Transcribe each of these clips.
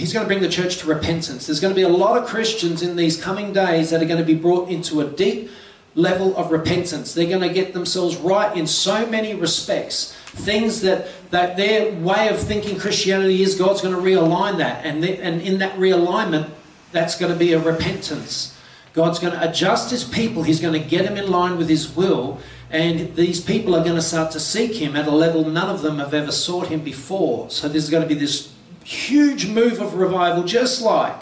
he's going to bring the church to repentance. There's going to be a lot of Christians in these coming days that are going to be brought into a deep level of repentance. They're going to get themselves right in so many respects. Things that, that their way of thinking Christianity is, God's going to realign that. And, they, and in that realignment, that's going to be a repentance. God's going to adjust his people. He's going to get them in line with his will. And these people are going to start to seek him at a level none of them have ever sought him before. So there's going to be this huge move of revival, just like,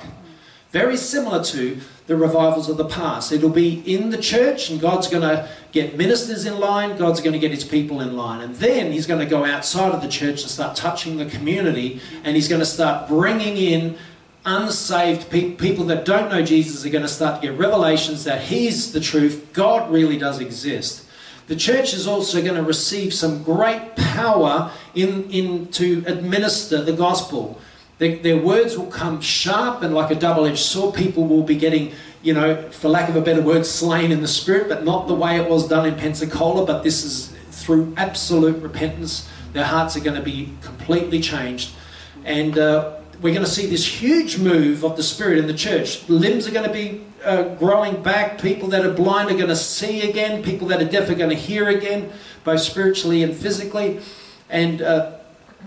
very similar to the revivals of the past. It'll be in the church, and God's going to get ministers in line, God's going to get his people in line. And then he's going to go outside of the church and start touching the community, and he's going to start bringing in unsaved pe- people that don't know Jesus are going to start to get revelations that he's the truth, God really does exist. The church is also going to receive some great power in, in to administer the gospel. Their, their words will come sharp and like a double-edged sword. People will be getting, you know, for lack of a better word, slain in the spirit, but not the way it was done in Pensacola. But this is through absolute repentance. Their hearts are going to be completely changed, and uh, we're going to see this huge move of the Spirit in the church. Limbs are going to be uh, growing back. People that are blind are going to see again. People that are deaf are going to hear again, both spiritually and physically. And uh,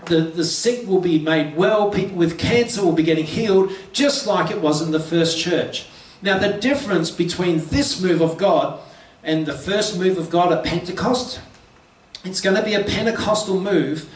the, the sick will be made well. People with cancer will be getting healed, just like it was in the first church. Now, the difference between this move of God and the first move of God at Pentecost, it's going to be a Pentecostal move.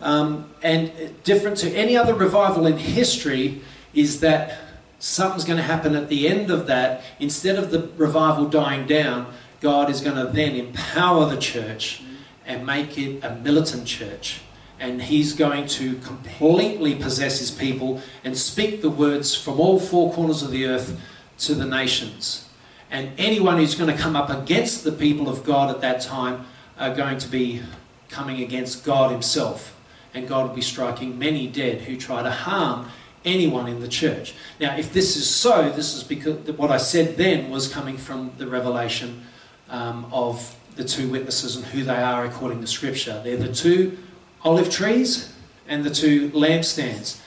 Um, and different to any other revival in history is that something's going to happen at the end of that. Instead of the revival dying down, God is going to then empower the church and make it a militant church. And he's going to completely possess his people and speak the words from all four corners of the earth to the nations. And anyone who's going to come up against the people of God at that time are going to be coming against God himself. And God will be striking many dead who try to harm anyone in the church. Now, if this is so, this is because what I said then was coming from the revelation um, of the two witnesses and who they are according to Scripture. They're the two olive trees and the two lampstands.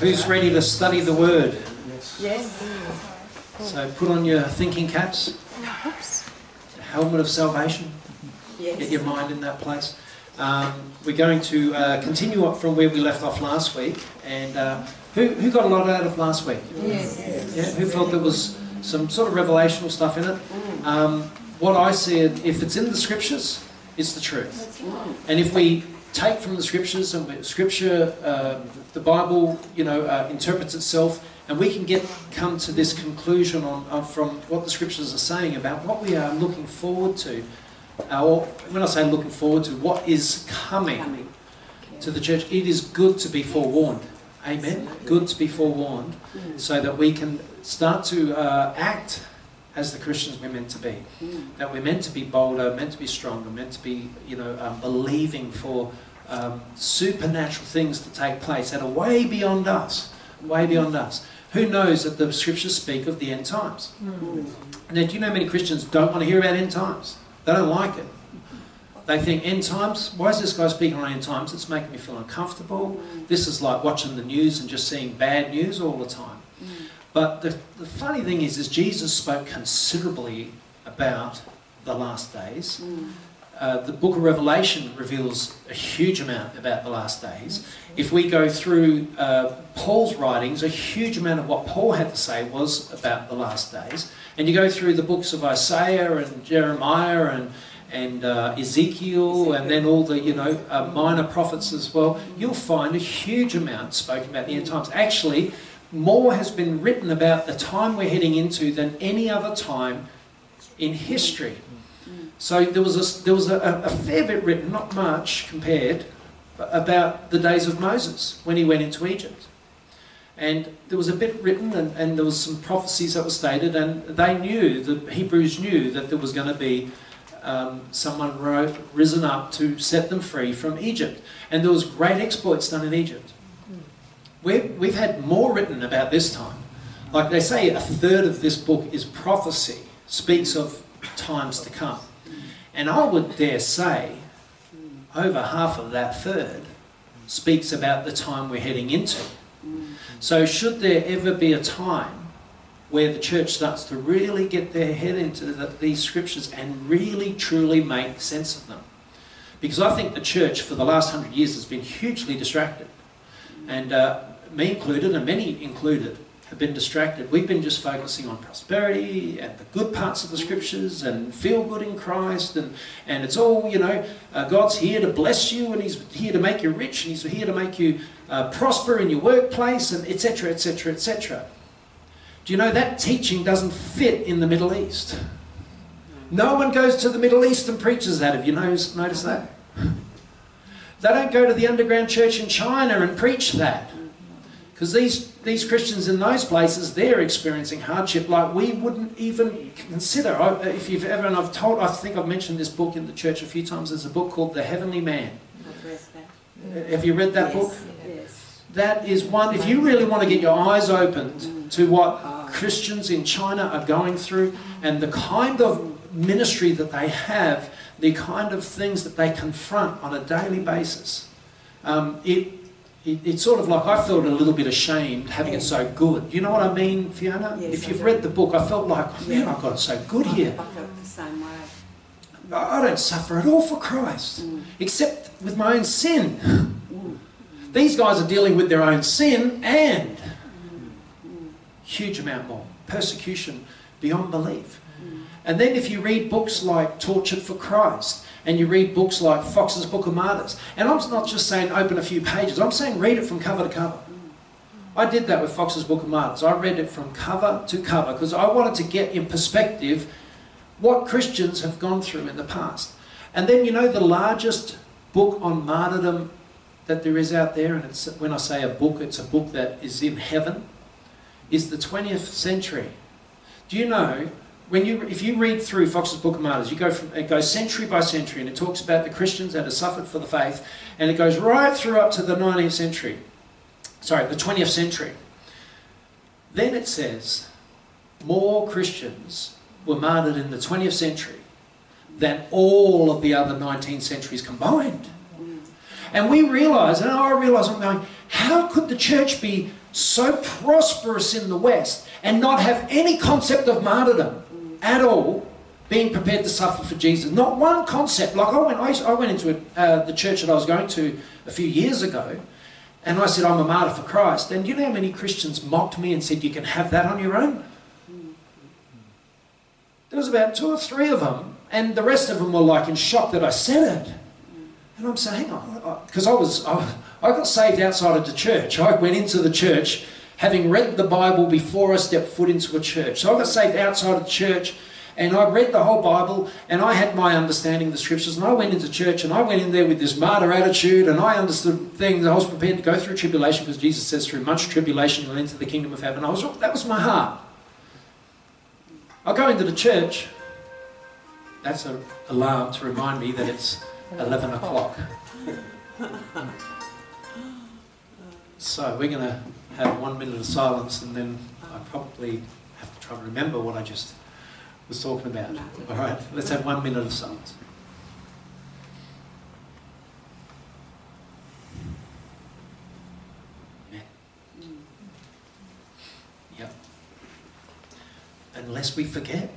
Who's ready to study the Word? Yes. So put on your thinking caps, helmet of salvation. Yes. Get your mind in that place. Um, we're going to uh, continue up from where we left off last week. And uh, who, who got a lot out of last week? Yes. Yeah, who felt there was some sort of revelational stuff in it? Um, what I said, if it's in the scriptures, it's the truth. And if we take from the scriptures and scripture, uh, the Bible, you know, uh, interprets itself, and we can get come to this conclusion on, uh, from what the scriptures are saying about what we are looking forward to. Uh, or when I say looking forward to, what is coming to the church, it is good to be forewarned. Amen. Good to be forewarned, so that we can start to uh, act as the Christians we're meant to be. That we're meant to be bolder, meant to be stronger, meant to be, you know, um, believing for um, supernatural things to take place that are way beyond us, way beyond us. Who knows that the scriptures speak of the end times? Now, do you know many Christians don't want to hear about end times? They don't like it. They think end times. Why is this guy speaking on end times? It's making me feel uncomfortable. Mm. This is like watching the news and just seeing bad news all the time. Mm. But the, the funny thing is, is Jesus spoke considerably about the last days. Mm. Uh, the book of Revelation reveals a huge amount about the last days. If we go through uh, Paul's writings, a huge amount of what Paul had to say was about the last days. And you go through the books of Isaiah and Jeremiah and and uh, Ezekiel, and then all the you know uh, minor prophets as well. You'll find a huge amount spoken about the end times. Actually, more has been written about the time we're heading into than any other time in history. So there was a, there was a, a fair bit written, not much compared, about the days of Moses when he went into Egypt. And there was a bit written, and, and there was some prophecies that were stated, and they knew, the Hebrews knew that there was going to be um, someone ro- risen up to set them free from Egypt. And there was great exploits done in Egypt. We've, we've had more written about this time. Like they say, a third of this book is prophecy, speaks of times to come. And I would dare say, over half of that third speaks about the time we're heading into. So, should there ever be a time where the church starts to really get their head into the, these scriptures and really truly make sense of them? Because I think the church for the last hundred years has been hugely distracted. And uh, me included, and many included, have been distracted. We've been just focusing on prosperity and the good parts of the scriptures and feel good in Christ. And, and it's all, you know, uh, God's here to bless you and He's here to make you rich and He's here to make you uh, prosper in your workplace and etc., etc., etc. Do you know that teaching doesn't fit in the Middle East? No one goes to the Middle East and preaches that. Have you noticed, noticed that? They don't go to the underground church in China and preach that. Because these, these Christians in those places, they're experiencing hardship like we wouldn't even consider. I, if you've ever, and I've told, I think I've mentioned this book in the church a few times. There's a book called The Heavenly Man. Have you read that yes, book? Yes. That is one, if you really want to get your eyes opened to what Christians in China are going through and the kind of ministry that they have, the kind of things that they confront on a daily basis, um, it, it, it's sort of like I felt a little bit ashamed having it so good. You know what I mean, Fiona? Yes, if I you've read the book, I felt like, man, Yeah. I've got it so good here. I felt the same way. I I don't suffer at all for Christ, Mm. except with my own sin. Mm. These guys are dealing with their own sin and mm. Mm. huge amount more persecution beyond belief. And then if you read books like Tortured for Christ, and you read books like Foxe's Book of Martyrs, and I'm not just saying open a few pages, I'm saying read it from cover to cover. I did that with Foxe's Book of Martyrs. I read it from cover to cover because I wanted to get in perspective what Christians have gone through in the past. And then, you know, the largest book on martyrdom that there is out there, and it's, when I say a book, it's a book that is in heaven, is the 20th century. Do you know, when you, if you read through Foxe's Book of Martyrs, you go from, it goes century by century, and it talks about the Christians that have suffered for the faith, and it goes right through up to the 19th century. Sorry, the 20th century. Then it says, more Christians were martyred in the 20th century than all of the other 19 centuries combined. And we realize, and I realize I'm going, how could the church be so prosperous in the West and not have any concept of martyrdom at all, being prepared to suffer for Jesus? Not one concept. Like I went, I, I went into uh, the church that I was going to a few years ago, and I said, I'm a martyr for Christ. And you know how many Christians mocked me and said, You can have that on your own? There was about two or three of them, and the rest of them were like in shock that I said it. And I'm saying, because I was, I, I got saved outside of the church. I went into the church having read the Bible before I stepped foot into a church. So I got saved outside of the church, and I read the whole Bible, and I had my understanding of the scriptures. And I went into church, and I went in there with this martyr attitude, and I understood things. I was prepared to go through tribulation because Jesus says, "Through much tribulation, you'll enter the kingdom of heaven." I was, that was my heart. I go into the church. That's an alarm to remind me that it's 11 o'clock. So we're going to have one minute of silence and then I probably have to try and remember what I just was talking about. All right, let's have one minute of silence. Yep. Unless we forget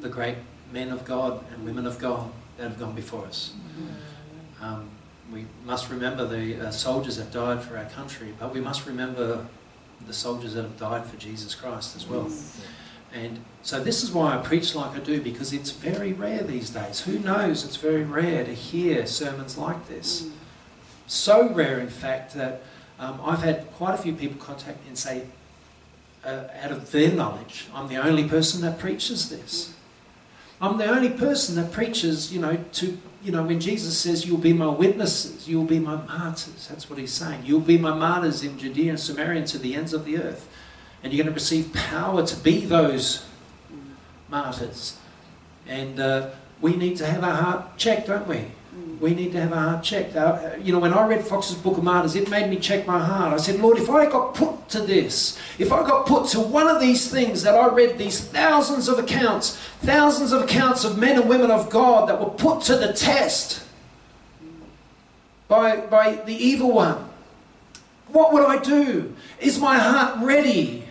the great men of God and women of God that have gone before us. Um, we must remember the uh, soldiers that died for our country, but we must remember the soldiers that have died for Jesus Christ as well. And so this is why I preach like I do, because it's very rare these days. Who knows? It's very rare to hear sermons like this. So rare, in fact, that um, I've had quite a few people contact me and say, uh, out of their knowledge, I'm the only person that preaches this. I'm the only person that preaches, you know, to, you know, when Jesus says, You'll be my witnesses, you'll be my martyrs. That's what he's saying. You'll be my martyrs in Judea and Samaria and to the ends of the earth. And you're going to receive power to be those martyrs. And uh, we need to have our heart checked, don't we? We need to have our heart checked. Uh, you know, when I read Foxe's Book of Martyrs, it made me check my heart. I said, Lord, if I got put to this, if I got put to one of these things that I read, these thousands of accounts, thousands of accounts of men and women of God that were put to the test by, by the evil one, what would I do? Is my heart ready?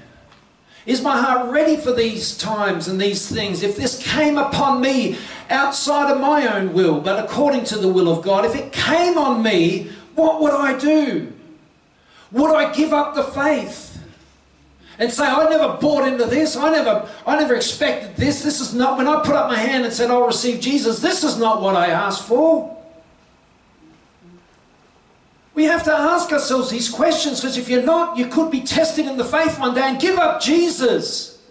Is my heart ready for these times and these things? If this came upon me outside of my own will, but according to the will of God, if it came on me, what would I do? Would I give up the faith? And say, I never bought into this. I never, I never expected this. This is not, when I put up my hand and said, I'll receive Jesus, this is not what I asked for. We have to ask ourselves these questions because if you're not, you could be tested in the faith one day and give up Jesus.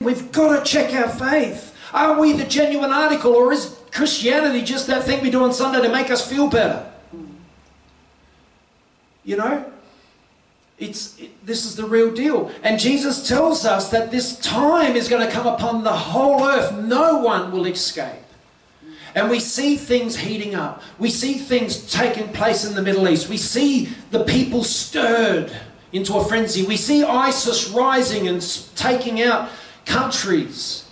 We've got to check our faith. Are we the genuine article or is Christianity just that thing we do on Sunday to make us feel better? You know? It's, it, this is the real deal. And Jesus tells us that this time is going to come upon the whole earth. No one will escape. And we see things heating up. We see things taking place in the Middle East. We see the people stirred into a frenzy. We see ISIS rising and taking out countries,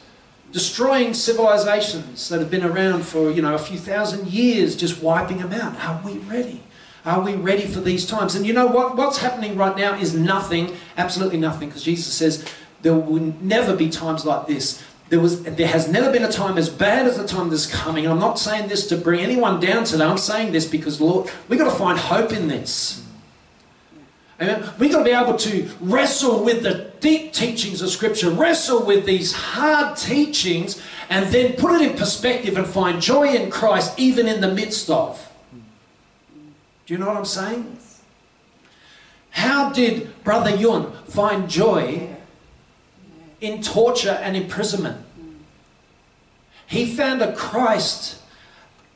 destroying civilizations that have been around for, you know, a few thousand years, just wiping them out. Are we ready? Are we ready for these times? And you know what? What's happening right now is nothing, absolutely nothing, because Jesus says there will never be times like this. There, was, there has never been a time as bad as the time that's coming. And I'm not saying this to bring anyone down today. I'm saying this because, Lord, we've got to find hope in this. Amen. We've got to be able to wrestle with the deep teachings of Scripture, wrestle with these hard teachings, and then put it in perspective and find joy in Christ even in the midst of. Do you know what I'm saying? How did Brother Yun find joy in torture and imprisonment. He found a Christ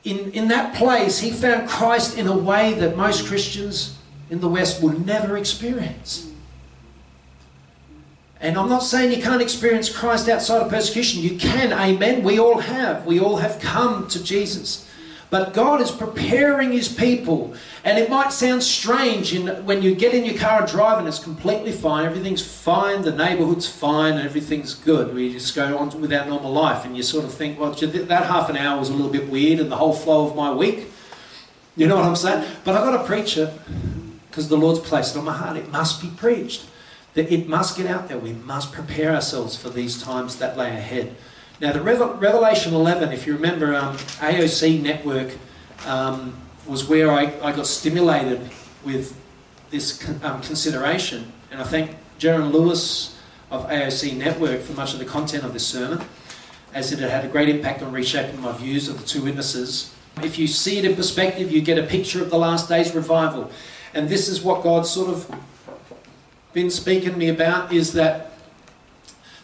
in, in that place, he found Christ in a way that most Christians in the West will never experience. And I'm not saying you can't experience Christ outside of persecution. You can, amen. We all have. We all have come to Jesus. But God is preparing His people. And it might sound strange in, when you get in your car and drive and it's completely fine, everything's fine, the neighbourhood's fine, everything's good. We just go on with our normal life, and you sort of think, well, that half an hour was a little bit weird, and the whole flow of my week. You know what I'm saying? But I've got to preach it because the Lord's placed it on my heart. It must be preached. That it must get out there. We must prepare ourselves for these times that lay ahead. Now, the Revelation 11, if you remember, um, AOC Network um, was where I, I got stimulated with this um, consideration. And I thank Jaron Lewis of AOC Network for much of the content of this sermon, as it had a great impact on reshaping my views of the two witnesses. If you see it in perspective, you get a picture of the last days revival. And this is what God's sort of been speaking to me about is that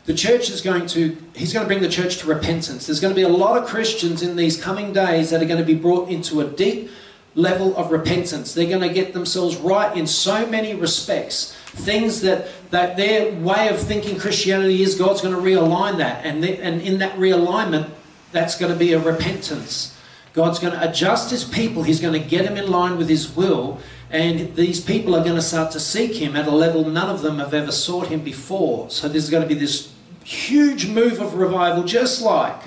the church is going to, he's going to bring the church to repentance. There's going to be a lot of Christians in these coming days that are going to be brought into a deep level of repentance. They're going to get themselves right in so many respects. Things that, that their way of thinking Christianity is, God's going to realign that. And, they, and in that realignment, that's going to be a repentance. God's going to adjust his people, he's going to get them in line with his will. And these people are going to start to seek him at a level none of them have ever sought him before. So there's going to be this huge move of revival, just like,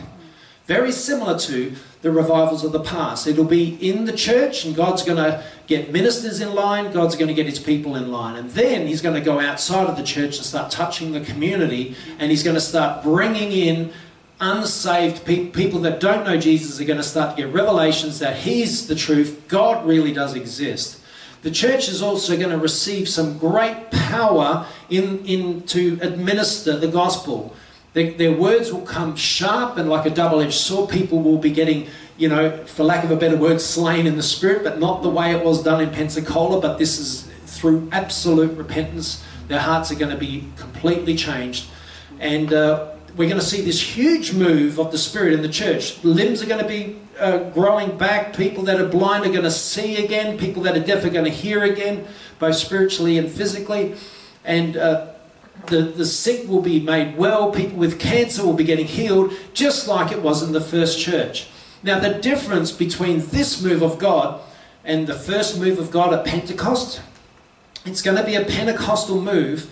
very similar to the revivals of the past. It'll be in the church, and God's going to get ministers in line, God's going to get his people in line. And then he's going to go outside of the church and start touching the community, and he's going to start bringing in unsaved pe- people that don't know Jesus are going to start to get revelations that he's the truth, God really does exist. The church is also going to receive some great power in, in to administer the gospel. Their, their words will come sharp and like a double-edged sword. People will be getting, you know, for lack of a better word, slain in the spirit, but not the way it was done in Pensacola. But this is through absolute repentance. Their hearts are going to be completely changed, and uh, we're going to see this huge move of the Spirit in the church. Limbs are going to be uh, growing back. People that are blind are going to see again. People that are deaf are going to hear again, both spiritually and physically. And uh, the, the sick will be made well. People with cancer will be getting healed, just like it was in the first church. Now, the difference between this move of God and the first move of God at Pentecost, it's going to be a Pentecostal move,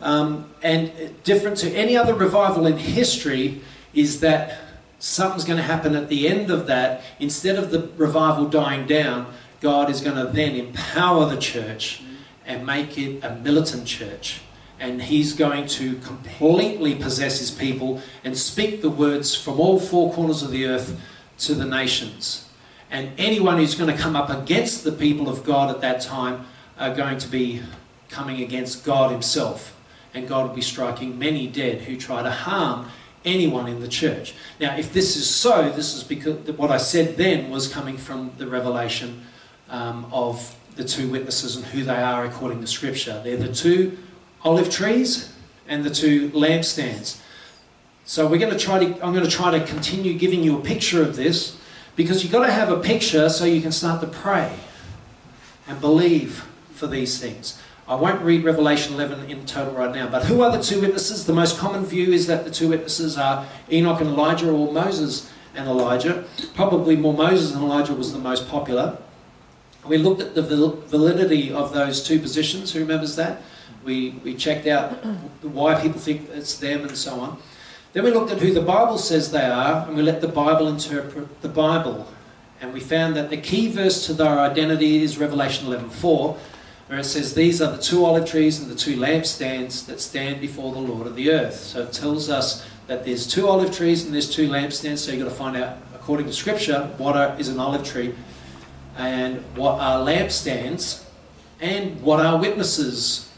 um, and different to any other revival in history is that something's going to happen at the end of that. Instead of the revival dying down, God is going to then empower the church and make it a militant church. And he's going to completely possess his people and speak the words from all four corners of the earth to the nations. And anyone who's going to come up against the people of God at that time are going to be coming against God himself. And God will be striking many dead who try to harm anyone in the church. Now, if this is so, this is because what I said then was coming from the revelation um, of the two witnesses and who they are according to Scripture. They're the two olive trees and the two lampstands. So we're going to try to. I'm going to try to continue giving you a picture of this because you've got to have a picture so you can start to pray and believe for these things. I won't read Revelation 11 in total right now, but who are the two witnesses? The most common view is that the two witnesses are Enoch and Elijah, or Moses and Elijah. Probably more Moses and Elijah was the most popular. We looked at the validity of those two positions. Who remembers that? We, we checked out why people think it's them and so on. Then we looked at who the Bible says they are, and we let the Bible interpret the Bible. And we found that the key verse to their identity is Revelation 11:4, where it says, These are the two olive trees and the two lampstands that stand before the Lord of the earth. So it tells us that there's two olive trees and there's two lampstands. So you've got to find out, according to Scripture, what are, is an olive tree and what are lampstands and what are witnesses.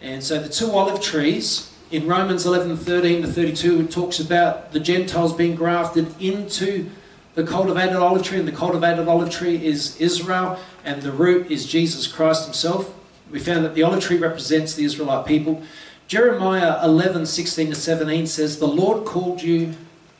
And so the two olive trees in Romans 11 13 to 32, it talks about the Gentiles being grafted into the cultivated olive tree, and the cultivated olive tree is Israel, and the root is Jesus Christ Himself. We found that the olive tree represents the Israelite people. Jeremiah 11 16 to 17 says, The Lord called you,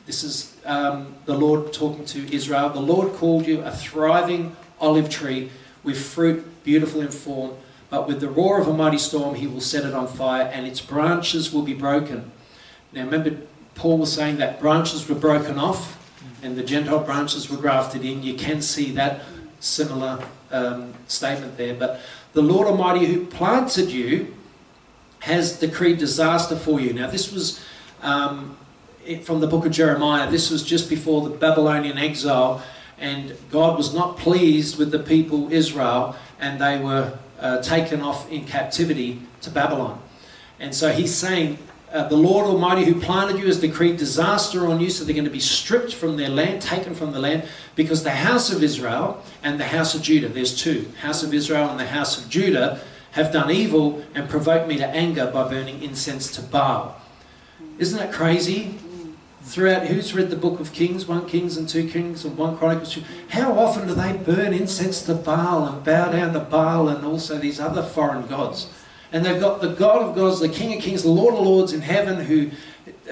this is um, the Lord talking to Israel, the Lord called you a thriving olive tree with fruit beautiful in form but with the roar of a mighty storm, he will set it on fire, and its branches will be broken. Now, remember, Paul was saying that branches were broken off, and the Gentile branches were grafted in. You can see that similar um, statement there. But the Lord Almighty who planted you has decreed disaster for you. Now, this was um, from the book of Jeremiah. This was just before the Babylonian exile, and God was not pleased with the people Israel, and they were uh, taken off in captivity to Babylon. And so he's saying, uh, the Lord Almighty who planted you has decreed disaster on you, so they're going to be stripped from their land, taken from the land, because the house of Israel and the house of Judah, there's two, house of Israel and the house of Judah, have done evil and provoked me to anger by burning incense to Baal. Isn't that crazy? throughout who's read the book of Kings, one Kings and two Kings and one Chronicles. How often do they burn incense to Baal and bow down to Baal and also these other foreign gods? And they've got the God of gods, the King of Kings, the Lord of Lords in heaven who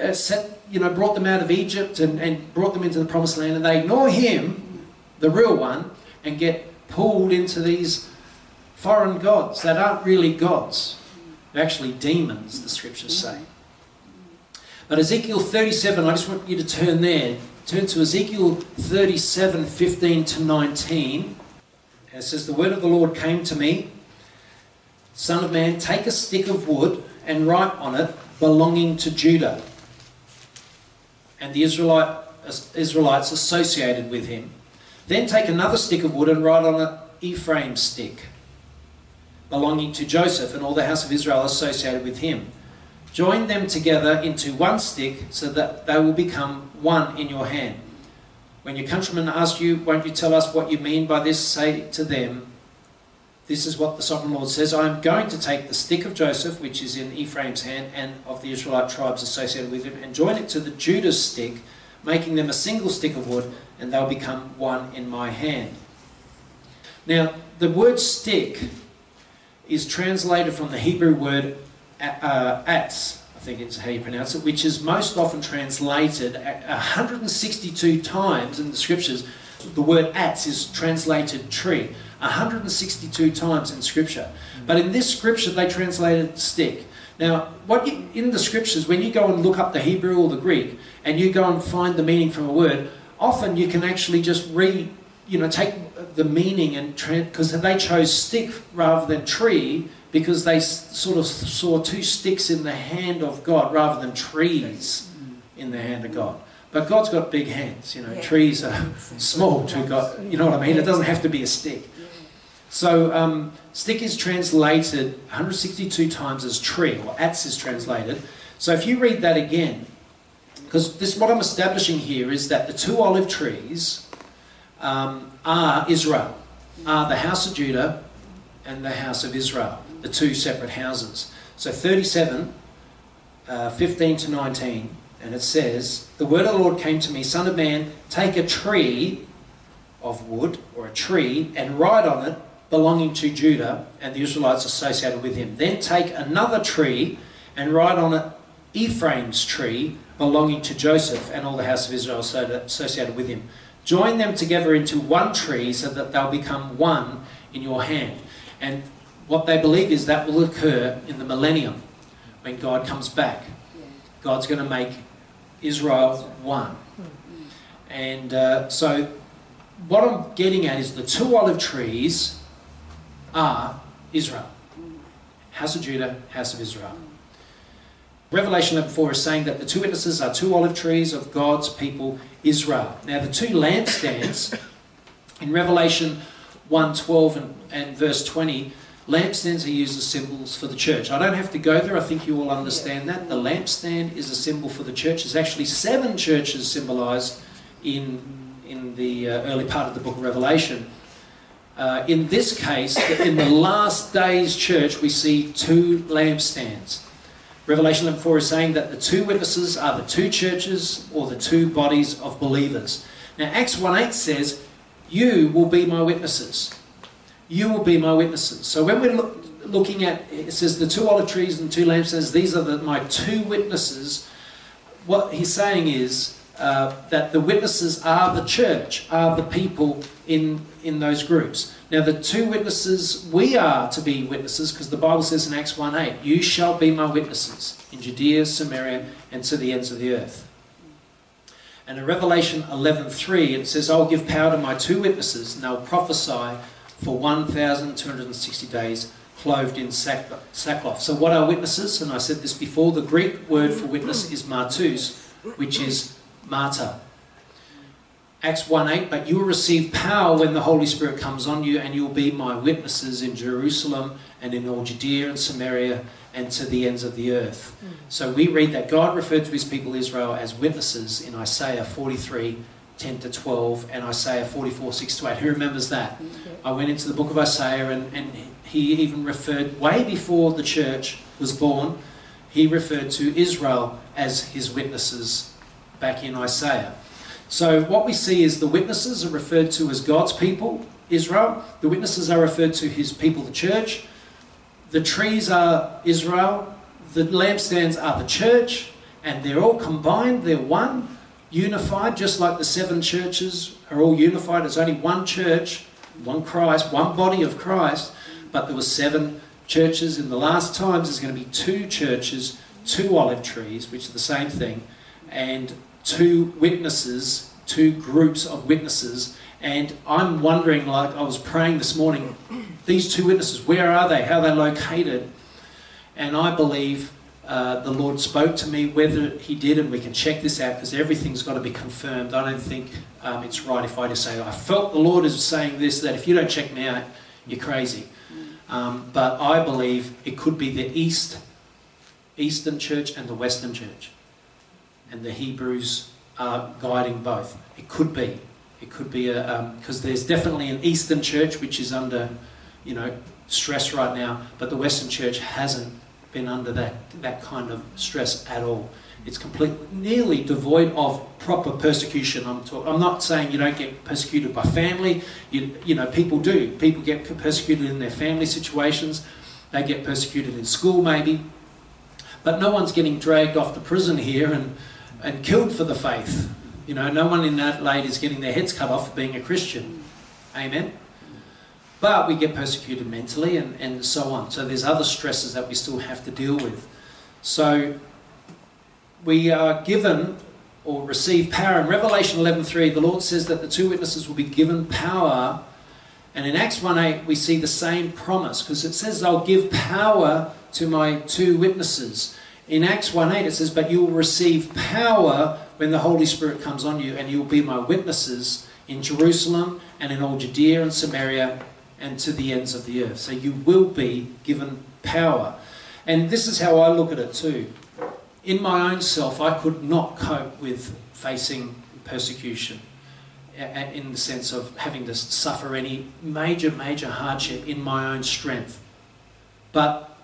uh, set, you know, brought them out of Egypt and, and brought them into the promised land. And they ignore him, the real one, and get pulled into these foreign gods that aren't really gods. They're actually demons, the scriptures say. But Ezekiel 37, I just want you to turn there. Turn to Ezekiel 37, 15 to 19. it says, The word of the Lord came to me, Son of man, take a stick of wood and write on it, belonging to Judah, and the Israelite, Israelites associated with him. Then take another stick of wood and write on it, Ephraim's stick, belonging to Joseph and all the house of Israel associated with him. Join them together into one stick so that they will become one in your hand. When your countrymen ask you, Won't you tell us what you mean by this? Say to them, This is what the sovereign Lord says I am going to take the stick of Joseph, which is in Ephraim's hand, and of the Israelite tribes associated with him, and join it to the Judah's stick, making them a single stick of wood, and they'll become one in my hand. Now, the word stick is translated from the Hebrew word uh, ats, I think it's how you pronounce it, which is most often translated 162 times in the scriptures. The word atz is translated tree 162 times in scripture. But in this scripture, they translated stick. Now, what you, in the scriptures, when you go and look up the Hebrew or the Greek, and you go and find the meaning from a word, often you can actually just re, you know, take the meaning and because they chose stick rather than tree because they sort of saw two sticks in the hand of God rather than trees in the hand of God. But God's got big hands, you know. Yeah. Trees are small to God. You know what I mean? It doesn't have to be a stick. So um, stick is translated 162 times as tree, or ats is translated. So if you read that again, because this what I'm establishing here is that the two olive trees um, are Israel, are the house of Judah and the house of Israel, the two separate houses. So 37, uh, 15 to 19, and it says, The word of the Lord came to me, Son of man, take a tree of wood or a tree and write on it belonging to Judah and the Israelites associated with him. Then take another tree and write on it Ephraim's tree belonging to Joseph and all the house of Israel associated with him. Join them together into one tree so that they'll become one in your hand. And what they believe is that will occur in the millennium when God comes back. God's going to make Israel one. And uh, so, what I'm getting at is the two olive trees are Israel House of Judah, House of Israel. Revelation 11.4 is saying that the two witnesses are two olive trees of God's people, Israel. Now, the two lampstands in Revelation 1.12 and, and verse 20, lampstands are used as symbols for the church. I don't have to go there, I think you all understand that. The lampstand is a symbol for the church. There's actually seven churches symbolized in, in the uh, early part of the book of Revelation. Uh, in this case, in the last days church, we see two lampstands. Revelation 4 is saying that the two witnesses are the two churches or the two bodies of believers. Now, Acts 1.8 says, you will be my witnesses. You will be my witnesses. So when we're look, looking at, it says the two olive trees and two lampstands, these are the, my two witnesses. What he's saying is uh, that the witnesses are the church, are the people in, in those groups. Now, the two witnesses, we are to be witnesses because the Bible says in Acts 1.8, you shall be my witnesses in Judea, Samaria, and to the ends of the earth. And in Revelation 11.3, it says, I'll give power to my two witnesses, and they'll prophesy for 1,260 days, clothed in sackcloth. So what are witnesses? And I said this before, the Greek word for witness is martus, which is martyr. Acts 1.8, but you will receive power when the Holy Spirit comes on you, and you'll be my witnesses in Jerusalem and in all Judea and Samaria and to the ends of the earth. Hmm. So we read that God referred to his people Israel as witnesses in Isaiah 43, 10 to 12, and Isaiah 44, 6 to 8. Who remembers that? I went into the book of Isaiah, and, and he even referred, way before the church was born, he referred to Israel as his witnesses back in Isaiah. So what we see is the witnesses are referred to as God's people, Israel. The witnesses are referred to his people, the church. The trees are Israel. The lampstands are the church. And they're all combined, they're one, unified, just like the seven churches are all unified. There's only one church, one Christ, one body of Christ, but there were seven churches. In the last times, there's going to be two churches, two olive trees, which are the same thing, and two witnesses, two groups of witnesses. And I'm wondering, like I was praying this morning, these two witnesses, where are they? How are they located? And I believe uh, the Lord spoke to me, whether He did, and we can check this out because everything's got to be confirmed. I don't think um, it's right if I just say, I felt the Lord is saying this, that if you don't check me out, you're crazy. Um, but I believe it could be the East, Eastern Church and the Western Church. And the Hebrews are guiding both. It could be. It could be uh, um, because there's definitely an Eastern Church which is under, you know, stress right now, but the Western Church hasn't been under that that kind of stress at all. It's completely nearly devoid of proper persecution. I'm talk, I'm not saying you don't get persecuted by family. You you know people do. People get persecuted in their family situations. They get persecuted in school maybe, but no one's getting dragged off to prison here and and killed for the faith. You know, no one in that Adelaide is getting their heads cut off for being a Christian. Amen. But we get persecuted mentally and, and so on. So there's other stresses that we still have to deal with. So we are given or receive power. In Revelation 11:3, the Lord says that the two witnesses will be given power. And in Acts 1:8, we see the same promise because it says, "I'll give power to my two witnesses." In Acts 1:8, it says, "But you will receive power when the Holy Spirit comes on you, and you will be my witnesses in Jerusalem and in all Judea and Samaria and to the ends of the earth." So you will be given power. And this is how I look at it too in my own self, I could not cope with facing persecution in the sense of having to suffer any major, major hardship in my own strength. But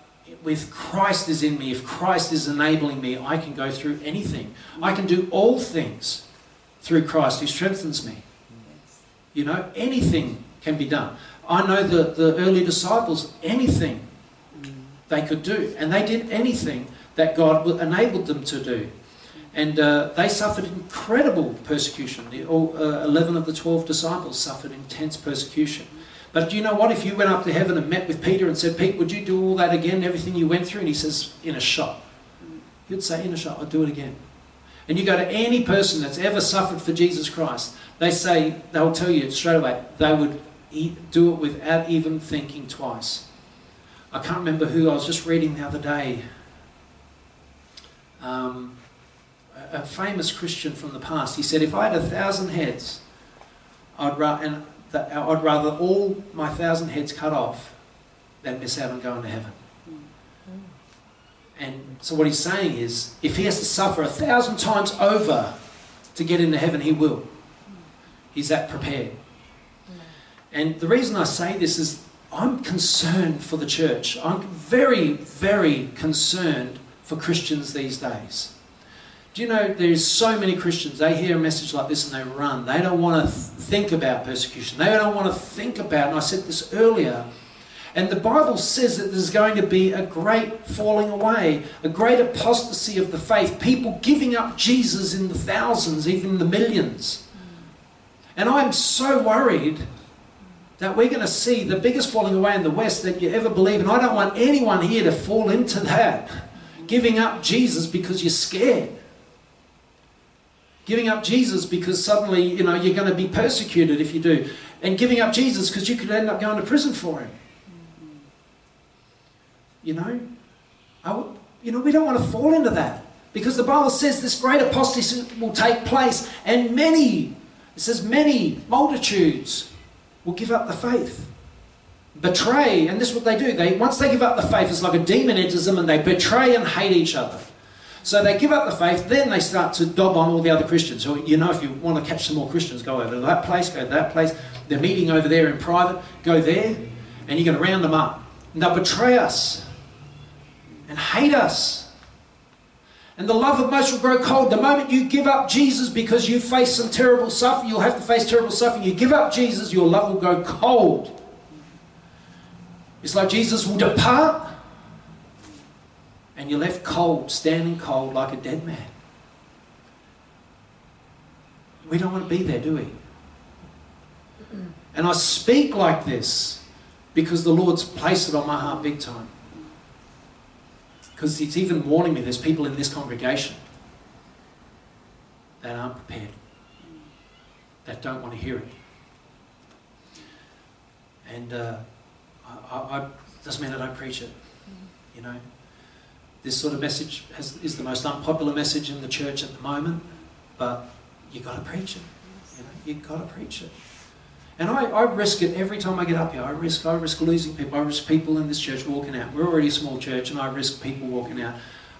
with Christ is in me, if Christ is enabling me, I can go through anything. I can do all things through Christ who strengthens me. You know, anything can be done. I know the, the early disciples, anything they could do. And they did anything that God enabled them to do. And uh, they suffered incredible persecution. The, all, uh, 11 of the 12 disciples suffered intense persecution. But do you know what? If you went up to heaven and met with Peter and said, Pete, would you do all that again, everything you went through? And he says, in a shot. You'd say, in a shot, I'd do it again. And you go to any person that's ever suffered for Jesus Christ, they say, they'll tell you straight away, they would do it without even thinking twice. I can't remember who I was just reading the other day um, a famous Christian from the past. He said, If I had a thousand heads, I'd, ra- and I'd rather all my thousand heads cut off than miss out on going to heaven. And so what he's saying is, if he has to suffer a thousand times over to get into heaven, he will. He's that prepared. And the reason I say this is I'm concerned for the church. I'm very, very concerned for Christians these days. Do you know there's so many Christians, they hear a message like this and they run. They don't want to think about persecution. They don't want to think about, and I said this earlier, and the Bible says that there's going to be a great falling away, a great apostasy of the faith, people giving up Jesus in the thousands, even the millions. And I'm so worried that we're going to see the biggest falling away in the West that you ever believe, and I don't want anyone here to fall into that giving up Jesus because you're scared. Giving up Jesus because suddenly, you know, you're going to be persecuted if you do. And giving up Jesus because you could end up going to prison for him. You know? I, you know, we don't want to fall into that. Because the Bible says this great apostasy will take place, and many, it says many multitudes will give up the faith betray, and this is what they do. They once they give up the faith, it's like a demon enters them, and they betray and hate each other. So they give up the faith, then they start to dob on all the other Christians. So you know, if you want to catch some more Christians, go over to that place, go to that place. They're meeting over there in private. Go there, and you're going to round them up. And they'll betray us and hate us. And the love of most will grow cold. The moment you give up Jesus because you face some terrible suffering, you'll have to face terrible suffering. You give up Jesus, your love will go cold. It's like Jesus will depart and you're left cold, standing cold like a dead man. We don't want to be there, do we? And I speak like this because the Lord's placed it on my heart big time. Because it's even warning me there's people in this congregation that aren't prepared, that don't want to hear it. And uh, I, I, doesn't mean I don't preach it. You know, this sort of message has, is the most unpopular message in the church at the moment, but you've got to preach it. You know, you've got to preach it. And I, I risk it every time I get up here. I risk, I risk losing people. I risk people in this church walking out. We're already a small church, and I risk people walking out.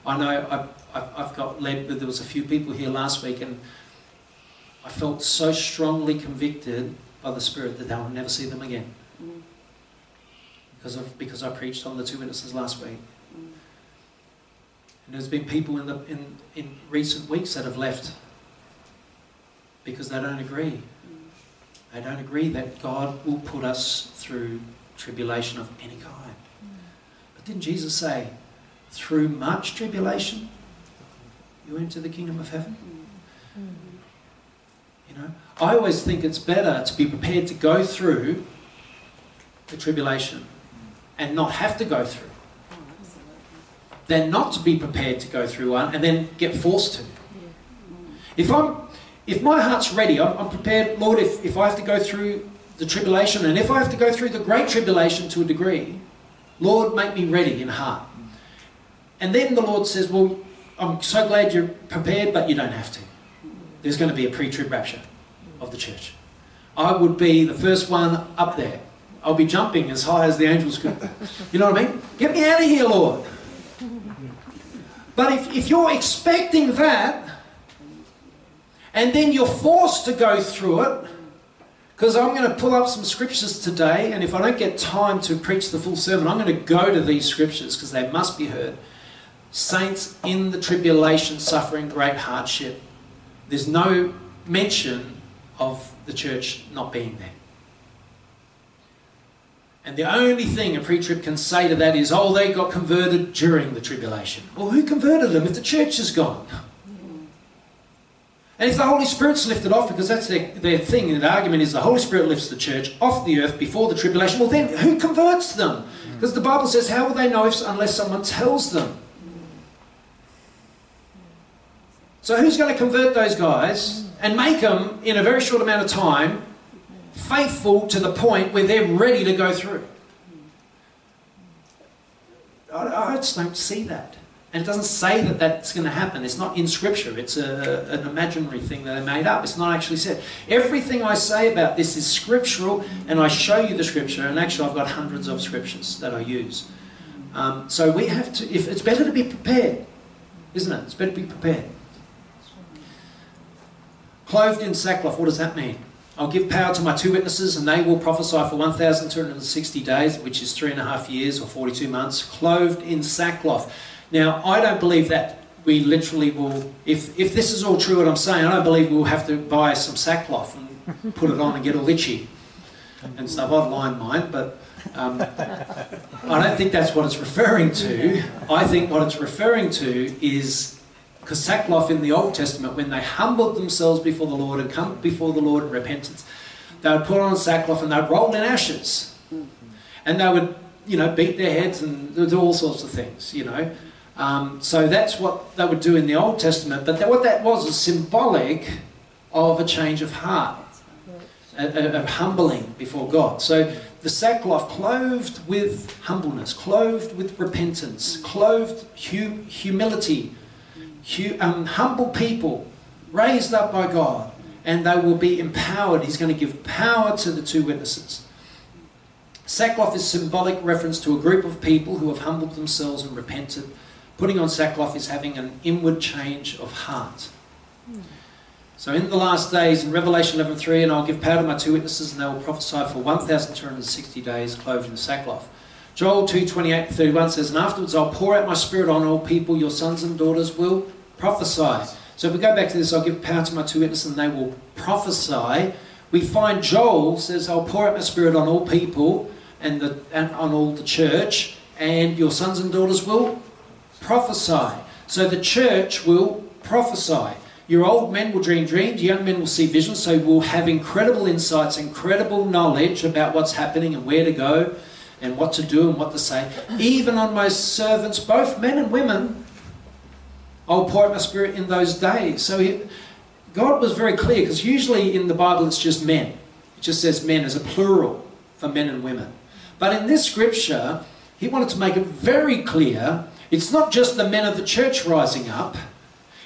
I know I've, I've, I've got led, but there was a few people here last week, and I felt so strongly convicted by the Spirit that I will never see them again mm. because of because I preached on the two witnesses last week. And there's been people in the in, in recent weeks that have left because they don't agree. They don't agree that God will put us through tribulation of any kind. But didn't Jesus say, through much tribulation, you enter the kingdom of heaven? You know, I always think it's better to be prepared to go through the tribulation and not have to go through than not to be prepared to go through one and then get forced to. If I'm, if my heart's ready, I'm, I'm prepared, Lord, if, if I have to go through the tribulation, and if I have to go through the great tribulation to a degree, Lord, make me ready in heart. And then the Lord says, Well, I'm so glad you're prepared, but you don't have to. There's going to be a pre trib rapture of the church. I would be the first one up there. I'll be jumping as high as the angels could. You know what I mean? Get me out of here, Lord. But if, if you're expecting that, and then you're forced to go through it, because I'm going to pull up some scriptures today, and if I don't get time to preach the full sermon, I'm going to go to these scriptures because they must be heard. Saints in the tribulation, suffering great hardship. There's no mention of the church not being there. And the only thing a pre trib can say to that is, oh, they got converted during the tribulation. Well, who converted them if the church is gone? And if the Holy Spirit's lifted off, because that's their, their thing, and the argument is the Holy Spirit lifts the church off the earth before the tribulation, well, then who converts them? Because the Bible says, how will they know if, unless someone tells them? So who's going to convert those guys and make them, in a very short amount of time, faithful to the point where they're ready to go through? I, I just don't see that. And it doesn't say that that's going to happen. It's not in Scripture. It's a, an imaginary thing that they made up. It's not actually said. Everything I say about this is scriptural, and I show you the Scripture. And actually, I've got hundreds of scriptures that I use. Um, so we have to. If it's better to be prepared, isn't it? It's better to be prepared. Clothed in sackcloth. What does that mean? I'll give power to my two witnesses, and they will prophesy for 1,260 days, which is three and a half years or 42 months, clothed in sackcloth. Now, I don't believe that we literally will, if, if this is all true what I'm saying, I don't believe we'll have to buy some sackcloth and put it on and get all itchy and stuff. I've lined mine, but um, I don't think that's what it's referring to. I think what it's referring to is because sackcloth in the Old Testament, when they humbled themselves before the Lord and come before the Lord in repentance, they would put on sackcloth and they'd roll in ashes. And they would, you know, beat their heads and do all sorts of things, you know. Um, so that's what they would do in the Old Testament. But that, what that was is symbolic of a change of heart, a humbling before God. So the sackcloth clothed with humbleness, clothed with repentance, clothed hu- humility, hu- um, humble people raised up by God, and they will be empowered. He's going to give power to the two witnesses. Sackcloth is symbolic reference to a group of people who have humbled themselves and repented Putting on sackcloth is having an inward change of heart. So in the last days, in Revelation 11.3, and I'll give power to my two witnesses, and they will prophesy for 1,260 days, clothed in sackcloth. Joel 2.28 31 says, And afterwards I'll pour out my spirit on all people, your sons and daughters will prophesy. So if we go back to this, I'll give power to my two witnesses, and they will prophesy. We find Joel says, I'll pour out my spirit on all people, and, the, and on all the church, and your sons and daughters will prophesy. So the church will prophesy. Your old men will dream dreams, young men will see visions, so we'll have incredible insights, incredible knowledge about what's happening and where to go and what to do and what to say. Even on my servants, both men and women, I'll pour out my spirit in those days. So he, God was very clear because usually in the Bible it's just men. It just says men as a plural for men and women. But in this scripture, he wanted to make it very clear it's not just the men of the church rising up,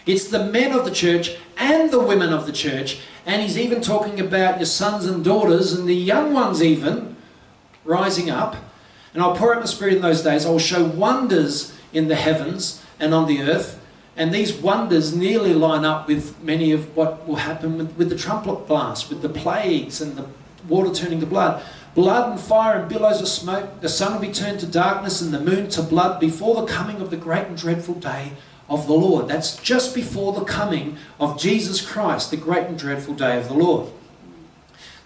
it's the men of the church and the women of the church. And he's even talking about your sons and daughters and the young ones, even rising up. And I'll pour out my spirit in those days. I will show wonders in the heavens and on the earth. And these wonders nearly line up with many of what will happen with, with the trumpet blast, with the plagues and the water turning to blood blood and fire and billows of smoke. The sun will be turned to darkness and the moon to blood before the coming of the great and dreadful day of the Lord. That's just before the coming of Jesus Christ, the great and dreadful day of the Lord.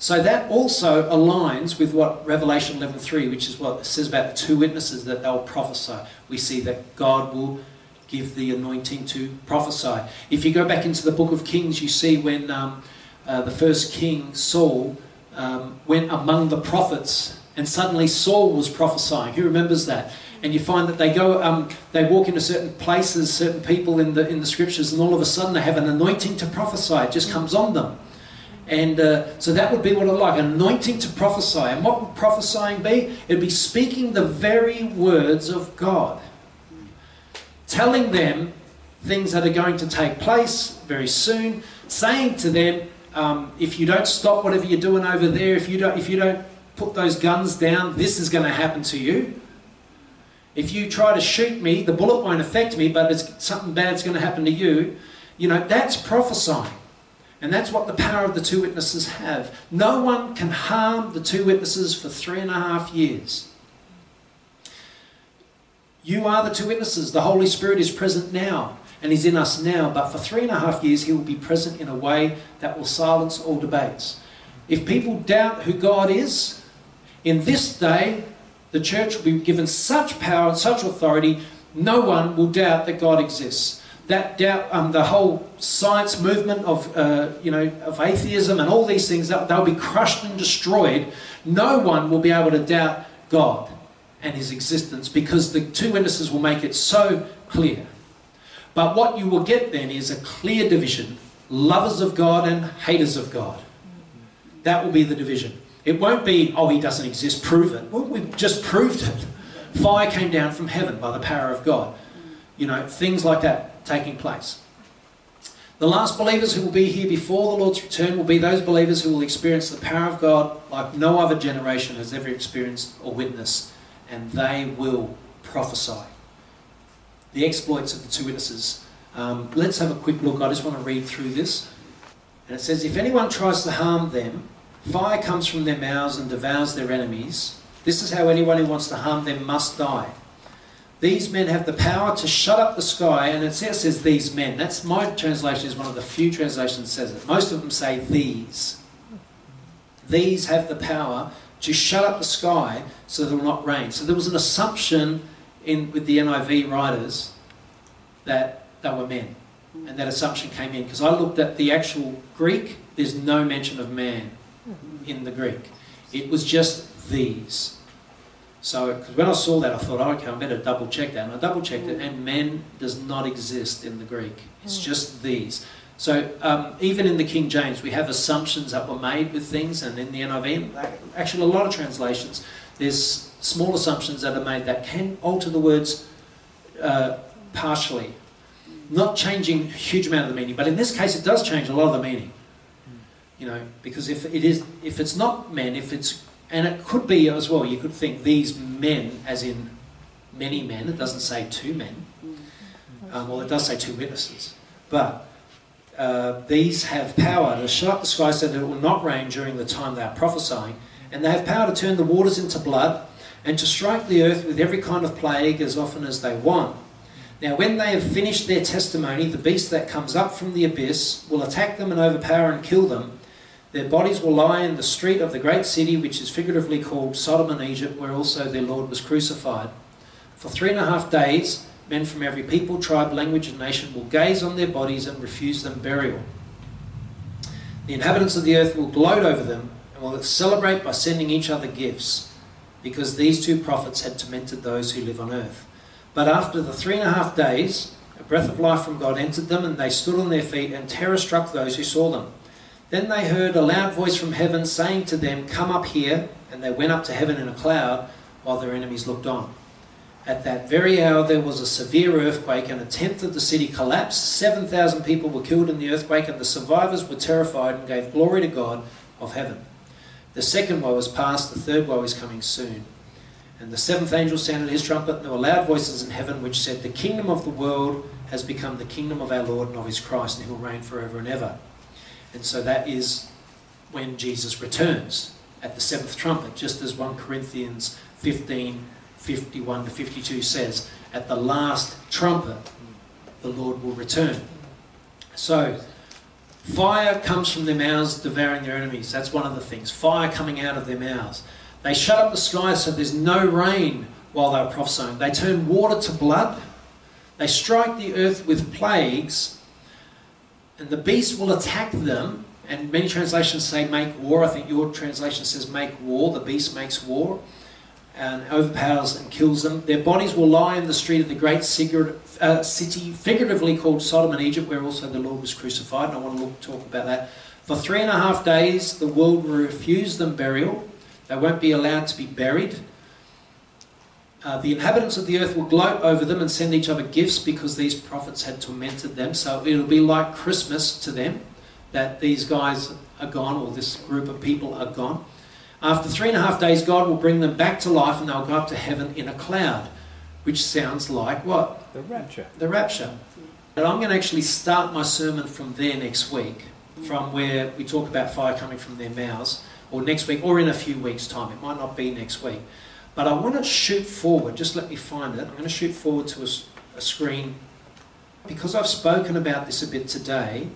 So that also aligns with what Revelation 11:3, which is what it says about the two witnesses that they'll prophesy. We see that God will give the anointing to prophesy. If you go back into the book of Kings, you see when um, uh, the first king Saul um, went among the prophets, and suddenly Saul was prophesying. Who remembers that? And you find that they go, um, they walk into certain places, certain people in the in the scriptures, and all of a sudden they have an anointing to prophesy. It just comes on them. And uh, so that would be what it like anointing to prophesy. And what would prophesying be? It'd be speaking the very words of God, telling them things that are going to take place very soon, saying to them, um, if you don't stop whatever you're doing over there, if you don't, if you don't put those guns down, this is going to happen to you. If you try to shoot me, the bullet won't affect me, but it's, something bad's going to happen to you. You know, that's prophesying. And that's what the power of the two witnesses have. No one can harm the two witnesses for three and a half years. You are the two witnesses. The Holy Spirit is present now and He's in us now, but for three and a half years He will be present in a way that will silence all debates. If people doubt who God is, in this day, the church will be given such power and such authority, no one will doubt that God exists. That doubt, um, the whole science movement of, uh, you know, of atheism and all these things, they'll be crushed and destroyed. No one will be able to doubt God and His existence because the two witnesses will make it so clear. But what you will get then is a clear division lovers of God and haters of God. That will be the division. It won't be, oh, he doesn't exist, prove it. Well, we've just proved it. Fire came down from heaven by the power of God. You know, things like that taking place. The last believers who will be here before the Lord's return will be those believers who will experience the power of God like no other generation has ever experienced or witnessed, and they will prophesy the exploits of the two witnesses. Um, let's have a quick look. I just want to read through this. And it says, If anyone tries to harm them, fire comes from their mouths and devours their enemies. This is how anyone who wants to harm them must die. These men have the power to shut up the sky, and it says, says these men. That's my translation is one of the few translations that says it. Most of them say these. These have the power to shut up the sky so that it will not rain. So there was an assumption in with the NIV writers that they were men. And that assumption came in because I looked at the actual Greek, there's no mention of man in the Greek. It was just these. So, because when I saw that, I thought, oh, okay, I better double check that. And I double checked it, and men does not exist in the Greek. It's just these. So, um, even in the King James, we have assumptions that were made with things, and in the NIV, actually, a lot of translations, there's small assumptions that are made that can alter the words uh, partially, not changing a huge amount of the meaning. But in this case, it does change a lot of the meaning. You know, because if it is, if it's not men, if it's, and it could be as well. You could think these men, as in many men. It doesn't say two men. Um, well, it does say two witnesses, but. Uh, these have power to shut up the sky so that it will not rain during the time they are prophesying, and they have power to turn the waters into blood and to strike the earth with every kind of plague as often as they want. Now, when they have finished their testimony, the beast that comes up from the abyss will attack them and overpower and kill them. Their bodies will lie in the street of the great city, which is figuratively called Sodom and Egypt, where also their Lord was crucified. For three and a half days, men from every people, tribe, language, and nation will gaze on their bodies and refuse them burial. The inhabitants of the earth will gloat over them and will celebrate by sending each other gifts because these two prophets had tormented those who live on earth. But after the three and a half days, a breath of life from God entered them, and they stood on their feet, and terror struck those who saw them. Then they heard a loud voice from heaven saying to them, Come up here. And they went up to heaven in a cloud, while their enemies looked on. At that very hour there was a severe earthquake, and a tenth of the city collapsed. 7,000 people were killed in the earthquake, and the survivors were terrified and gave glory to God of heaven. The second woe is past, the third woe is coming soon. And the seventh angel sounded his trumpet, and there were loud voices in heaven which said, The kingdom of the world has become the kingdom of our Lord and of his Christ, and he will reign forever and ever. And so that is when Jesus returns at the seventh trumpet, just as 1 Corinthians 15 51 to 52 says, At the last trumpet, the Lord will return. So, Fire comes from their mouths, devouring their enemies. That's one of the things. Fire coming out of their mouths. They shut up the sky so there's no rain while they're prophesying. They turn water to blood. They strike the earth with plagues. And the beast will attack them. And many translations say make war. I think your translation says make war. The beast makes war. and overpowers and kills them. Their bodies will lie in the street of the great uh, city, figuratively called Sodom and Egypt, where also the Lord was crucified. And I want to talk about that. For three and a half days, the world will refuse them burial. They won't be allowed to be buried. Uh, the inhabitants of the earth will gloat over them and send each other gifts because these prophets had tormented them. So it'll be like Christmas to them that these guys are gone, or this group of people are gone. After three and a half days, God will bring them back to life and they'll go up to heaven in a cloud, which sounds like what? The rapture. The rapture. And I'm going to actually start my sermon from there next week, from where we talk about fire coming from their mouths, or next week, or in a few weeks' time. It might not be next week. But I want to shoot forward, just let me find it. I'm going to shoot forward to a, a screen. Because I've spoken about this a bit today,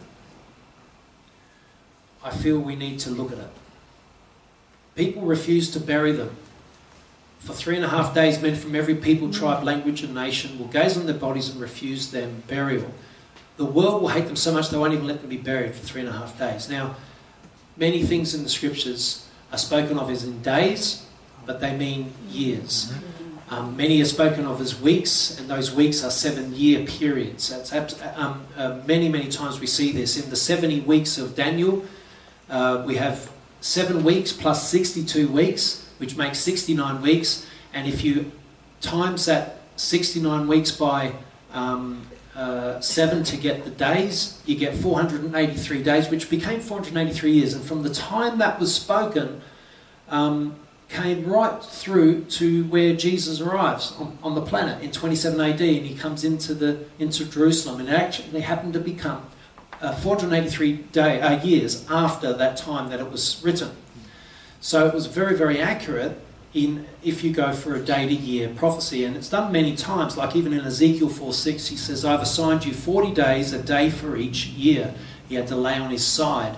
I feel we need to look at it. People refuse to bury them. For three and a half days, men from every people, tribe, language, and nation will gaze on their bodies and refuse them burial. The world will hate them so much they won't even let them be buried for three and a half days. Now, many things in the scriptures are spoken of as in days, but they mean years. Um, many are spoken of as weeks, and those weeks are seven year periods. That's, um, uh, many, many times we see this. In the 70 weeks of Daniel, uh, we have seven weeks plus 62 weeks, which makes 69 weeks. And if you times that 69 weeks by um, uh, seven to get the days, you get 483 days, which became 483 years. And from the time that was spoken, um, came right through to where Jesus arrives on, on, the planet in 27 AD, and he comes into the into Jerusalem, and it actually happened to become uh, 483 day, uh, years after that time that it was written. So it was very, very accurate in if you go for a day to year prophecy, and it's done many times. Like even in Ezekiel 4:6, he says, "I've assigned you 40 days, a day for each year." He had to lay on his side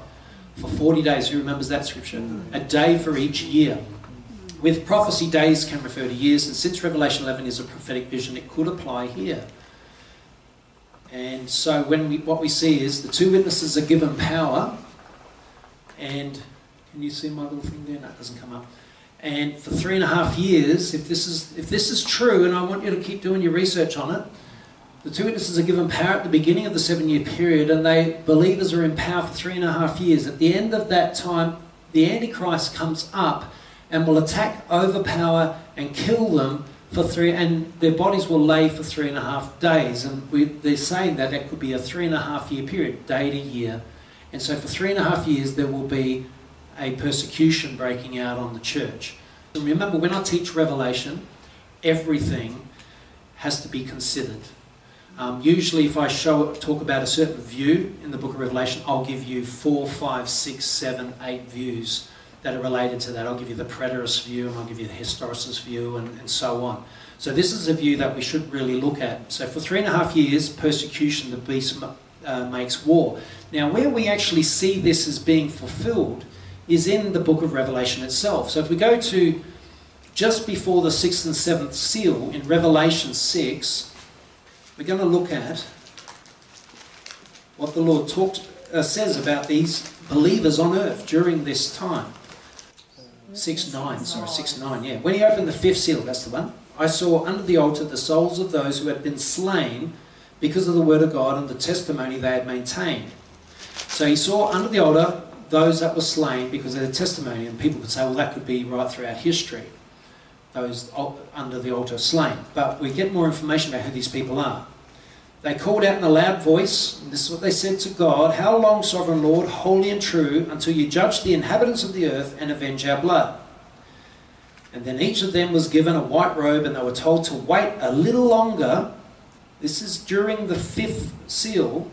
for 40 days. Who remembers that scripture? A day for each year. With prophecy, days can refer to years, and since Revelation 11 is a prophetic vision, it could apply here. And so, when we, what we see is the two witnesses are given power, and can you see my little thing there? No, doesn't come up. And for three and a half years, if this is if this is true, and I want you to keep doing your research on it, the two witnesses are given power at the beginning of the seven-year period, and they believers are in power for three and a half years. At the end of that time, the Antichrist comes up and will attack, overpower, and kill them for three, and their bodies will lay for three and a half days. And we, they're saying that that could be a three and a half year period, day to year. And so for three and a half years, there will be a persecution breaking out on the church. And remember, when I teach Revelation, everything has to be considered. Um, usually, if I show talk about a certain view in the book of Revelation, I'll give you four, five, six, seven, eight views that are related to that. I'll give you the preterist view and I'll give you the historicist view and, and so on. So this is a view that we should really look at. So for three and a half years, persecution, the beast uh, makes war. Now where we actually see this as being fulfilled is in the book of Revelation itself. So if we go to just before the sixth and seventh seal in Revelation 6, we're going to look at what the Lord talked, uh, says about these believers on earth during this time. 6 9, sorry, 6 9, yeah. When he opened the fifth seal, that's the one, I saw under the altar the souls of those who had been slain because of the word of God and the testimony they had maintained. So he saw under the altar those that were slain because of their testimony, and people could say, well, that could be right throughout history, those under the altar slain. But we get more information about who these people are. They called out in a loud voice, and this is what they said to God How long, sovereign Lord, holy and true, until you judge the inhabitants of the earth and avenge our blood? And then each of them was given a white robe, and they were told to wait a little longer. This is during the fifth seal.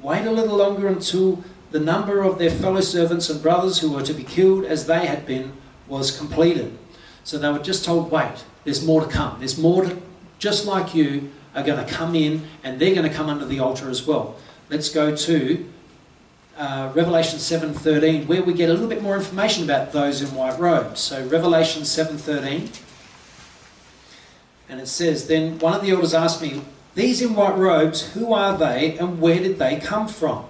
Wait a little longer until the number of their fellow servants and brothers who were to be killed as they had been was completed. So they were just told, wait, there's more to come. There's more to, just like you, are going to come in and they're going to come under the altar as well. Let's go to uh, Revelation 7.13 where we get a little bit more information about those in white robes. So Revelation 7.13 and it says, Then one of the elders asked me, These in white robes, who are they and where did they come from?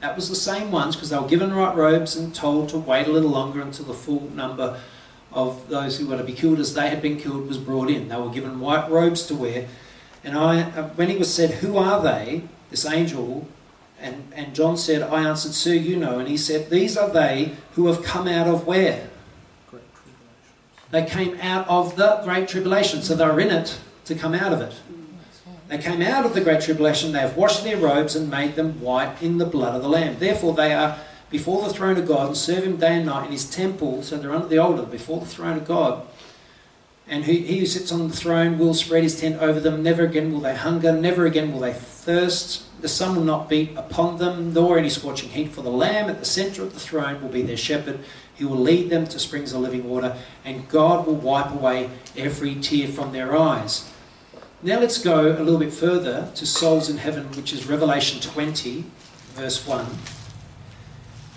That was the same ones because they were given white robes and told to wait a little longer until the full number of those who were to be killed as they had been killed was brought in. They were given white robes to wear. And I, uh, when he was said, Who are they? This angel, and, and John said, I answered, Sir, you know. And he said, These are they who have come out of where? Great tribulation. They came out of the Great Tribulation. So they were in it to come out of it. They came out of the Great Tribulation. They have washed their robes and made them white in the blood of the Lamb. Therefore, they are before the throne of God and serve Him day and night in His temple. So they're under the altar before the throne of God. And he, he who sits on the throne will spread his tent over them. Never again will they hunger. Never again will they thirst. The sun will not beat upon them, nor any scorching heat. For the Lamb at the centre of the throne will be their shepherd. He will lead them to springs of living water, and God will wipe away every tear from their eyes. Now let's go a little bit further to souls in heaven, which is Revelation 20, verse 1.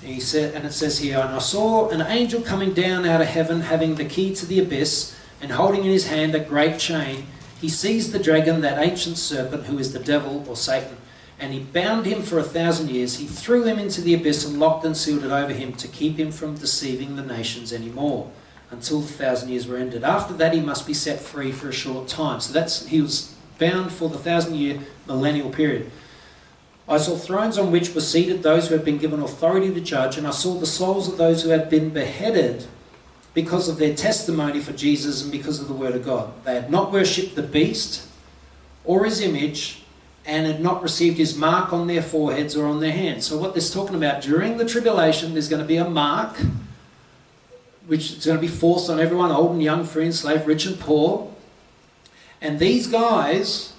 He said, and it says here, And I saw an angel coming down out of heaven, having the key to the abyss, and holding in his hand a great chain. He seized the dragon, that ancient serpent, who is the devil or Satan, and he bound him for a thousand years. He threw him into the abyss and locked and sealed it over him to keep him from deceiving the nations any more until the thousand years were ended. After that, he must be set free for a short time. So that's he was bound for the thousand year millennial period. I saw thrones on which were seated those who had been given authority to judge, and I saw the souls of those who had been beheaded because of their testimony for Jesus and because of the word of God. They had not worshipped the beast or his image and had not received his mark on their foreheads or on their hands. So, what this talking about during the tribulation, there's going to be a mark which is going to be forced on everyone, old and young, free and slave, rich and poor. And these guys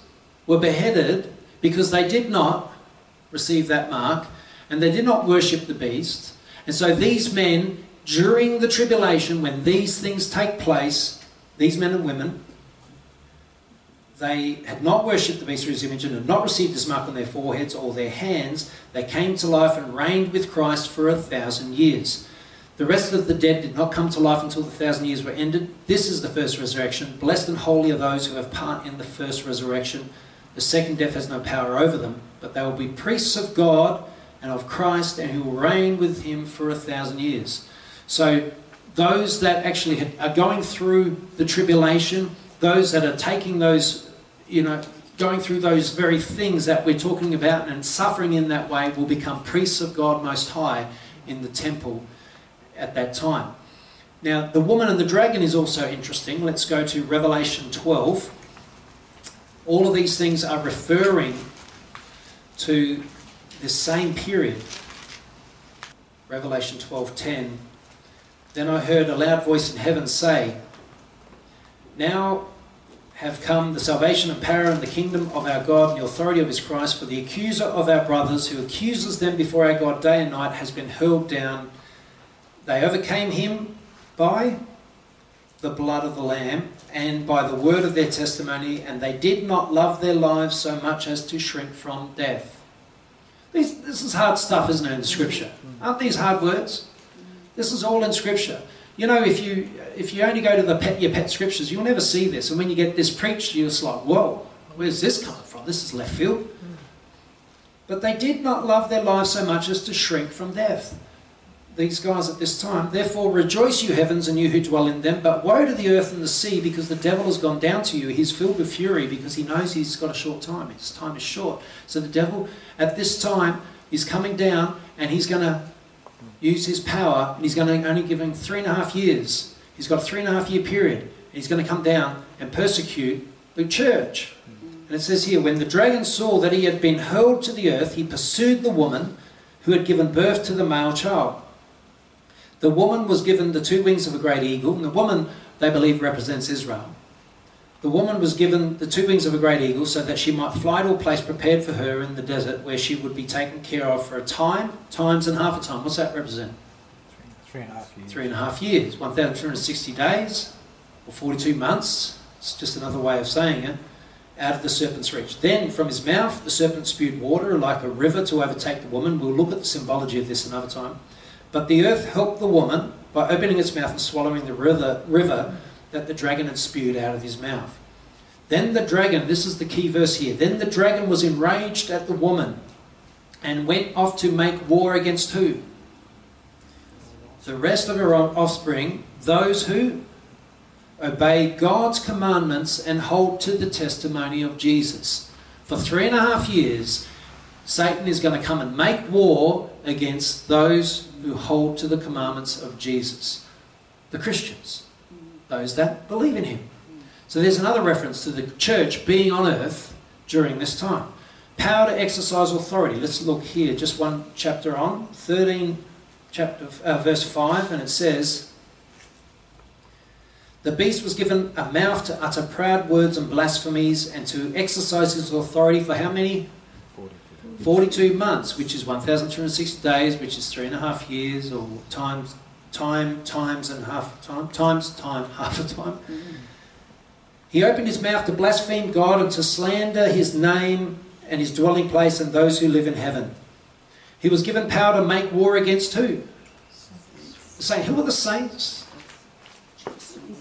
were beheaded because they did not receive that mark and they did not worship the beast. And so these men, during the tribulation, when these things take place, these men and women, they had not worshipped the beast or his image and had not received his mark on their foreheads or their hands. They came to life and reigned with Christ for a thousand years. The rest of the dead did not come to life until the thousand years were ended. This is the first resurrection. Blessed and holy are those who have part in the first resurrection. The second death has no power over them, but they will be priests of God and of Christ, and who will reign with him for a thousand years. So, those that actually are going through the tribulation, those that are taking those, you know, going through those very things that we're talking about and suffering in that way, will become priests of God Most High in the temple at that time. Now, the woman and the dragon is also interesting. Let's go to Revelation 12. All of these things are referring to the same period. Revelation 12:10. Then I heard a loud voice in heaven say, Now have come the salvation and power and the kingdom of our God and the authority of his Christ, for the accuser of our brothers who accuses them before our God day and night has been hurled down. They overcame him by the blood of the Lamb and by the word of their testimony, and they did not love their lives so much as to shrink from death. These, this is hard stuff, isn't it, in Scripture? Aren't these hard words? This is all in Scripture. You know, if you if you only go to the pet, your pet scriptures, you'll never see this. And when you get this preached, you're just like, whoa, where's this coming from? This is left field. But they did not love their lives so much as to shrink from death these guys at this time. Therefore, rejoice, you heavens, and you who dwell in them. But woe to the earth and the sea, because the devil has gone down to you. He's filled with fury because he knows he's got a short time. His time is short. So the devil, at this time, is coming down and he's going to use his power and he's going to only give him three and a half years. He's got a three and a half year period. And he's going to come down and persecute the church. And it says here, when the dragon saw that he had been hurled to the earth, he pursued the woman who had given birth to the male child. The woman was given the two wings of a great eagle, and the woman, they believe, represents Israel. The woman was given the two wings of a great eagle so that she might fly to a place prepared for her in the desert where she would be taken care of for a time, times, and half a time. What's that represent? Three and a half years. Three and a half years, 1,360 days, or 42 months. It's just another way of saying it. Out of the serpent's reach. Then from his mouth the serpent spewed water like a river to overtake the woman. We'll look at the symbology of this another time. But the earth helped the woman by opening its mouth and swallowing the river, river that the dragon had spewed out of his mouth. Then the dragon, this is the key verse here, then the dragon was enraged at the woman and went off to make war against who? The rest of her offspring, those who obey God's commandments and hold to the testimony of Jesus. For three and a half years, Satan is going to come and make war against those who hold to the commandments of Jesus, the Christians, those that believe in Him. So there's another reference to the church being on earth during this time. Power to exercise authority. Let's look here, just one chapter on, 13, chapter, uh, verse 5, and it says, The beast was given a mouth to utter proud words and blasphemies and to exercise his authority for how many? 42 months, which is 1,260 days, which is three and a half years, or times, time, times and half a time, times, time, half a time. Mm-hmm. He opened his mouth to blaspheme God and to slander his name and his dwelling place and those who live in heaven. He was given power to make war against who? The saints. Who are the saints?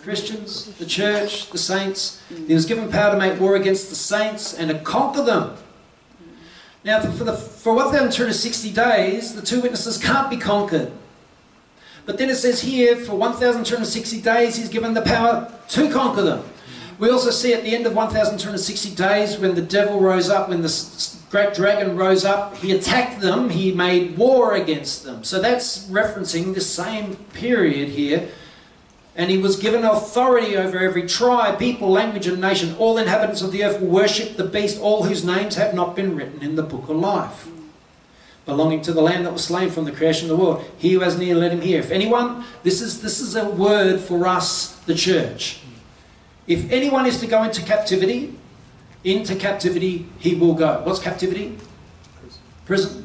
Christians, the church, the saints. He was given power to make war against the saints and to conquer them. Now, for, the, for 1,260 days, the two witnesses can't be conquered. But then it says here, for 1,260 days, he's given the power to conquer them. We also see at the end of 1,260 days, when the devil rose up, when the great dragon rose up, he attacked them, he made war against them. So that's referencing the same period here. And he was given authority over every tribe, people, language, and nation. All inhabitants of the earth will worship the beast, all whose names have not been written in the book of life. Belonging to the Lamb that was slain from the creation of the world. He who has near, let him hear. If anyone, this is, this is a word for us, the church. If anyone is to go into captivity, into captivity he will go. What's captivity? Prison.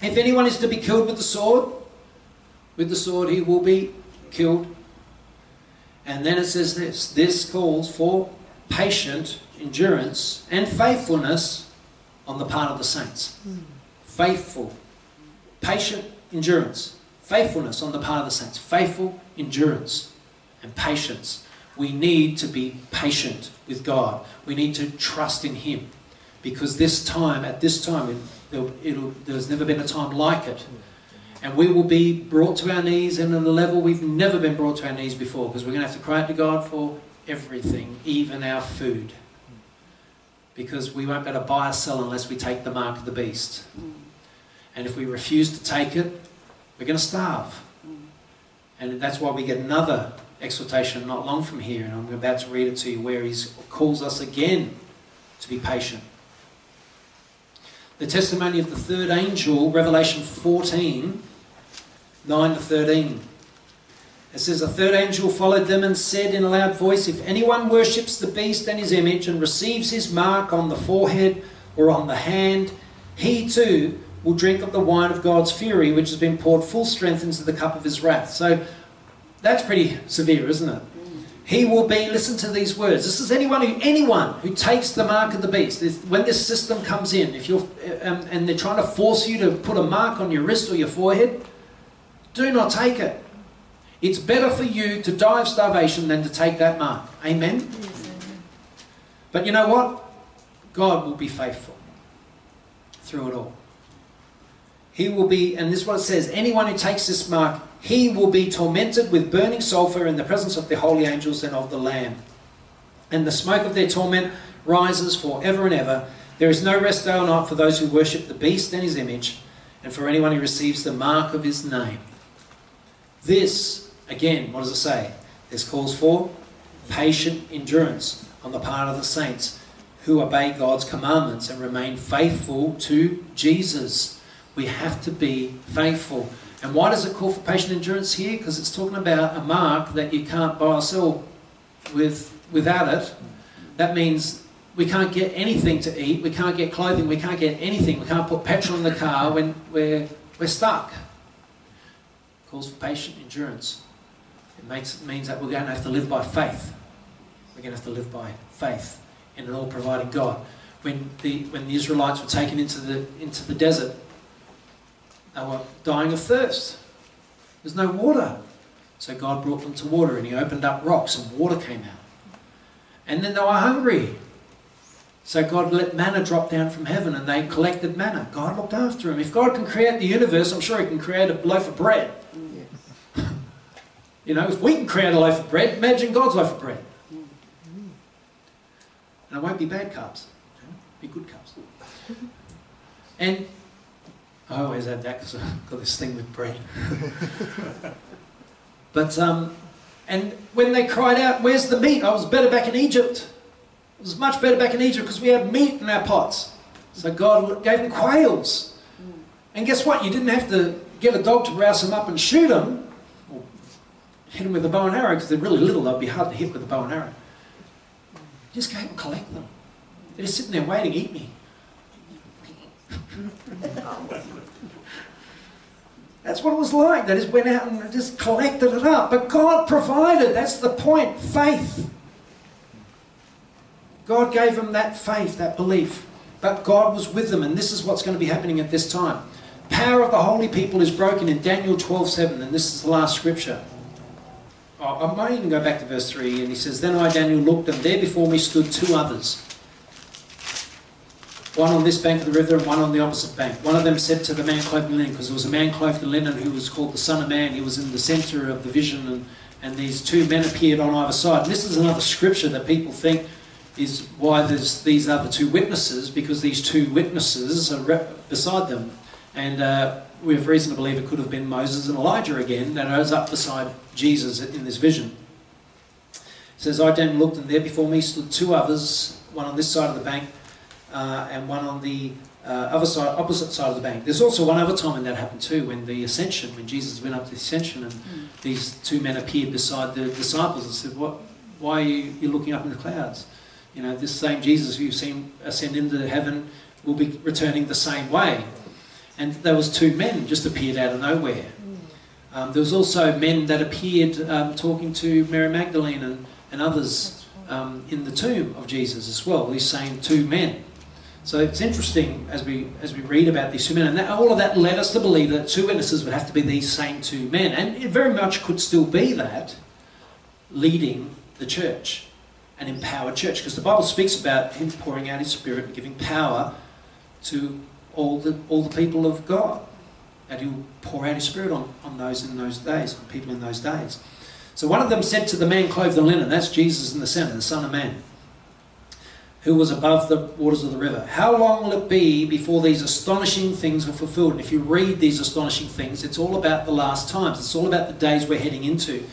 If anyone is to be killed with the sword, with the sword he will be killed. And then it says this this calls for patient endurance and faithfulness on the part of the saints. Hmm. Faithful, patient endurance, faithfulness on the part of the saints. Faithful endurance and patience we need to be patient with God. We need to trust in Him. Because this time, at this time, it'll, there's never been a time like it. And we will be brought to our knees and at a level we've never been brought to our knees before because we're going to have to cry out to God for everything, even our food. Because we won't be able to buy or sell unless we take the mark of the beast. And if we refuse to take it, we're going to starve. Mm. And that's why we get another exhortation not long from here, and I'm about to read it to you, where he calls us again to be patient. The testimony of the third angel, Revelation 14, 9 to 13. It says, A third angel followed them and said in a loud voice, If anyone worships the beast and his image and receives his mark on the forehead or on the hand, he too will drink of the wine of God's fury, which has been poured full strength into the cup of his wrath. So that's pretty severe, isn't it? He will be, listen to these words. This is anyone who, anyone who takes the mark of the beast. When this system comes in, if you're, um, and they're trying to force you to put a mark on your wrist or your forehead, do not take it. It's better for you to die of starvation than to take that mark. Amen? But you know what? God will be faithful through it all. He will be, and this is what it says anyone who takes this mark he will be tormented with burning sulfur in the presence of the holy angels and of the Lamb. And the smoke of their torment rises for ever and ever. There is no rest day or night for those who worship the beast and his image, and for anyone who receives the mark of his name. This, again, what does it say? This calls for patient endurance on the part of the saints who obey God's commandments and remain faithful to Jesus. We have to be faithful. And why does it call for patient endurance here? Because it's talking about a mark that you can't buy or sell with, without it. That means we can't get anything to eat, we can't get clothing, we can't get anything, we can't put petrol in the car when we're, we're stuck. It calls for patient endurance. It makes, it means that we're going to have to live by faith. We're going to have to live by faith in an all providing God. When the, when the Israelites were taken into the, into the desert, they were dying of thirst. There's no water. So God brought them to water and He opened up rocks and water came out. And then they were hungry. So God let manna drop down from heaven and they collected manna. God looked after them. If God can create the universe, I'm sure He can create a loaf of bread. You know, if we can create a loaf of bread, imagine God's loaf of bread. And it won't be bad carbs, be good carbs. And I always add that because I've got this thing with bread. but, um, and when they cried out, Where's the meat? I was better back in Egypt. It was much better back in Egypt because we had meat in our pots. So God gave them quails. And guess what? You didn't have to get a dog to rouse them up and shoot them, or hit them with a bow and arrow because they're really little. They'd be hard to hit with a bow and arrow. You just go and collect them. They're just sitting there waiting, to eat me. That's what it was like. They just went out and just collected it up. But God provided. That's the point. Faith. God gave them that faith, that belief. But God was with them, and this is what's going to be happening at this time. Power of the holy people is broken in Daniel 12:7, and this is the last scripture. I might even go back to verse 3, and he says, Then I, Daniel, looked, and there before me stood two others one on this bank of the river and one on the opposite bank. One of them said to the man clothed in linen, because there was a man clothed in linen who was called the Son of Man. He was in the center of the vision, and, and these two men appeared on either side. And this is another scripture that people think is why there's these other two witnesses, because these two witnesses are beside them. And uh, we have reason to believe it could have been Moses and Elijah again that was up beside Jesus in this vision. It says, I then looked, and there before me stood two others, one on this side of the bank uh, and one on the uh, other side, opposite side of the bank. There's also one other time when that happened too, when the ascension, when Jesus went up to the ascension, and mm. these two men appeared beside the disciples and said, "What? Why are you you're looking up in the clouds? You know, this same Jesus who you've seen ascend into heaven will be returning the same way." And there was two men just appeared out of nowhere. Mm. Um, there was also men that appeared um, talking to Mary Magdalene and, and others um, in the tomb of Jesus as well. These same two men. So it's interesting as we as we read about these two men, and that, all of that led us to believe that two witnesses would have to be these same two men, and it very much could still be that leading the church, an empowered church, because the Bible speaks about him pouring out his Spirit and giving power to all the all the people of God, and he'll pour out his Spirit on, on those in those days, on people in those days. So one of them said to the man clothed in linen, that's Jesus in the center, the Son of Man who was above the waters of the river. How long will it be before these astonishing things are fulfilled? And if you read these astonishing things, it's all about the last times. It's all about the days we're heading into.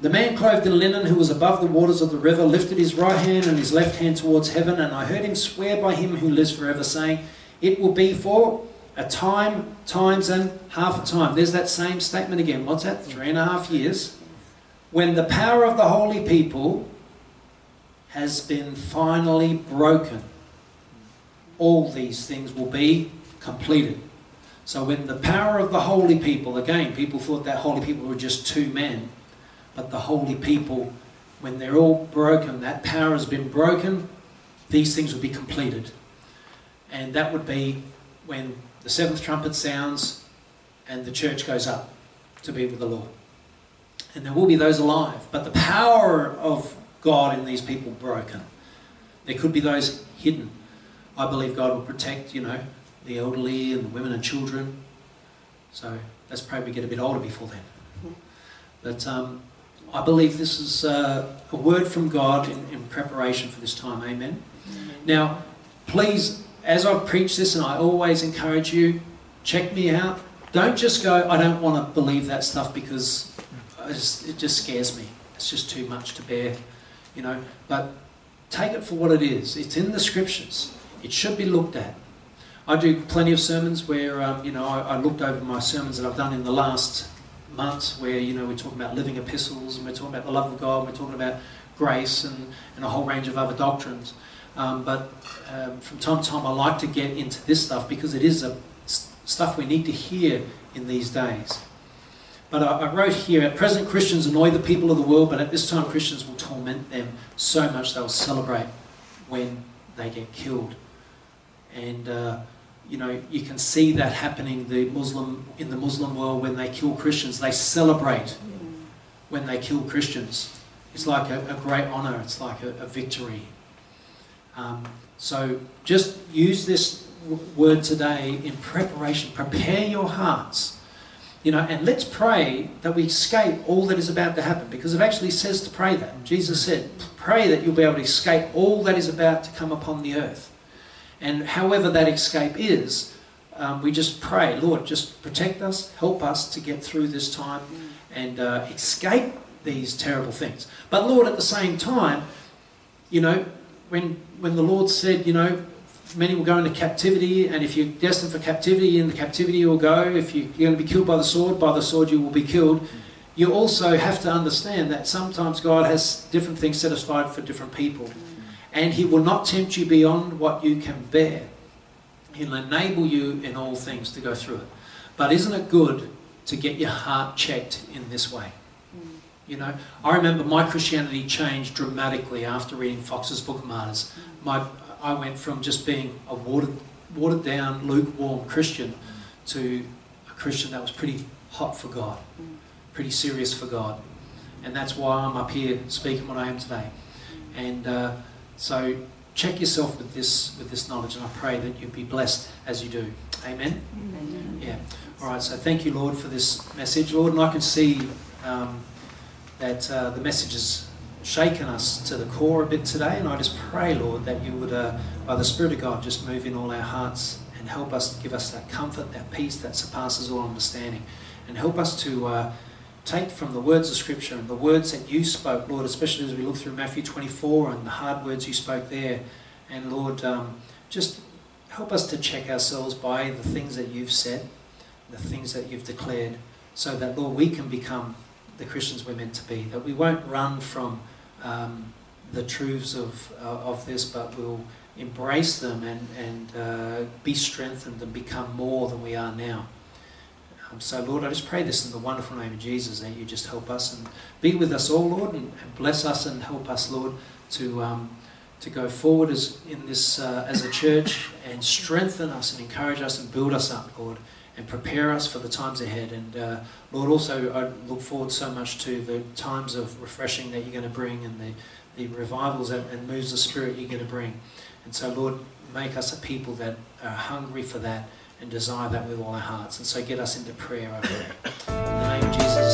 The man clothed in linen who was above the waters of the river lifted his right hand and his left hand towards heaven, and I heard him swear by him who lives forever, saying, It will be for a time, times, and half a time. There's that same statement again. What's that? Three and a half years. When the power of the holy people has been finally broken. All these things will be completed. So, when the power of the holy people, again, people thought that holy people were just two men, but the holy people, when they're all broken, that power has been broken, these things will be completed. And that would be when the seventh trumpet sounds and the church goes up to be with the Lord. And there will be those alive. But the power of God in these people broken. There could be those hidden. I believe God will protect, you know, the elderly and the women and children. So let's pray we get a bit older before then. But um, I believe this is uh, a word from God in, in, preparation for this time. Amen. Now, please, as I've preached this, and I always encourage you, check me out. Don't just go, I don't want to believe that stuff because just, it just scares me. It's just too much to bear you know, but take it for what it is. It's in the scriptures. It should be looked at. I do plenty of sermons where, um, you know, I, I, looked over my sermons that I've done in the last months where, you know, we're talking about living epistles and we're talking about the love of God, and we're talking about grace and, and a whole range of other doctrines. Um, but um, from time to time, I like to get into this stuff because it is a, stuff we need to hear in these days. But I, I, wrote here at present, Christians annoy the people of the world, but at this time, Christians will torment them so much they'll celebrate when they get killed. And, uh, you know, you can see that happening the Muslim, in the Muslim world when they kill Christians. They celebrate when they kill Christians. It's like a, a great honour, it's like a, a victory. Um, so just use this word today in preparation. Prepare your hearts You know, and let's pray that we escape all that is about to happen because it actually says to pray that. Jesus said, pray that you'll be able to escape all that is about to come upon the earth. And however that escape is, um, we just pray, Lord, just protect us, help us to get through this time and uh, escape these terrible things. But Lord, at the same time, you know, when when the Lord said, you know, many will go into captivity, and if you're destined for captivity, in the captivity you'll go. If you- you're going to be killed by the sword, by the sword you will be killed. You also have to understand that sometimes God has different things set aside for different people, and He will not tempt you beyond what you can bear. He'll enable you in all things to go through it. But isn't it good to get your heart checked in this way? You know, I remember my Christianity changed dramatically after reading Foxe's Book of Martyrs. My, I went from just being a watered, watered down, lukewarm Christian to a Christian that was pretty hot for God, pretty serious for God. And that's why I'm up here speaking what I am today. And uh, so check yourself with this, with this knowledge, and I pray that you be blessed as you do. Amen. Yeah. All right. So thank you, Lord, for this message, Lord. And I can see um, that uh, the message has shaken us to the core a bit today. And I just pray, Lord, that you would, uh, by the Spirit of God, just move in all our hearts and help us, give us that comfort, that peace that surpasses all understanding, and help us to. Uh, Take from the words of Scripture and the words that you spoke, Lord, especially as we look through Matthew 24 and the hard words you spoke there. And Lord, um, just help us to check ourselves by the things that you've said, the things that you've declared, so that, Lord, we can become the Christians we're meant to be. That we won't run from um, the truths of, uh, of this, but we'll embrace them and, and uh, be strengthened and become more than we are now. Um, so, Lord, I just pray this in the wonderful name of Jesus that you just help us and be with us all, Lord, and, and bless us and help us, Lord, to. Um, to go forward as in this uh, as a church and strengthen us and encourage us and build us up, Lord, and prepare us for the times ahead. And uh, Lord, also I look forward so much to the times of refreshing that you're going to bring and the, the revivals and, and moves of spirit you're going to bring. And so, Lord, make us a people that are hungry for that and desire that with all our hearts. And so, get us into prayer, I pray. In the name of Jesus.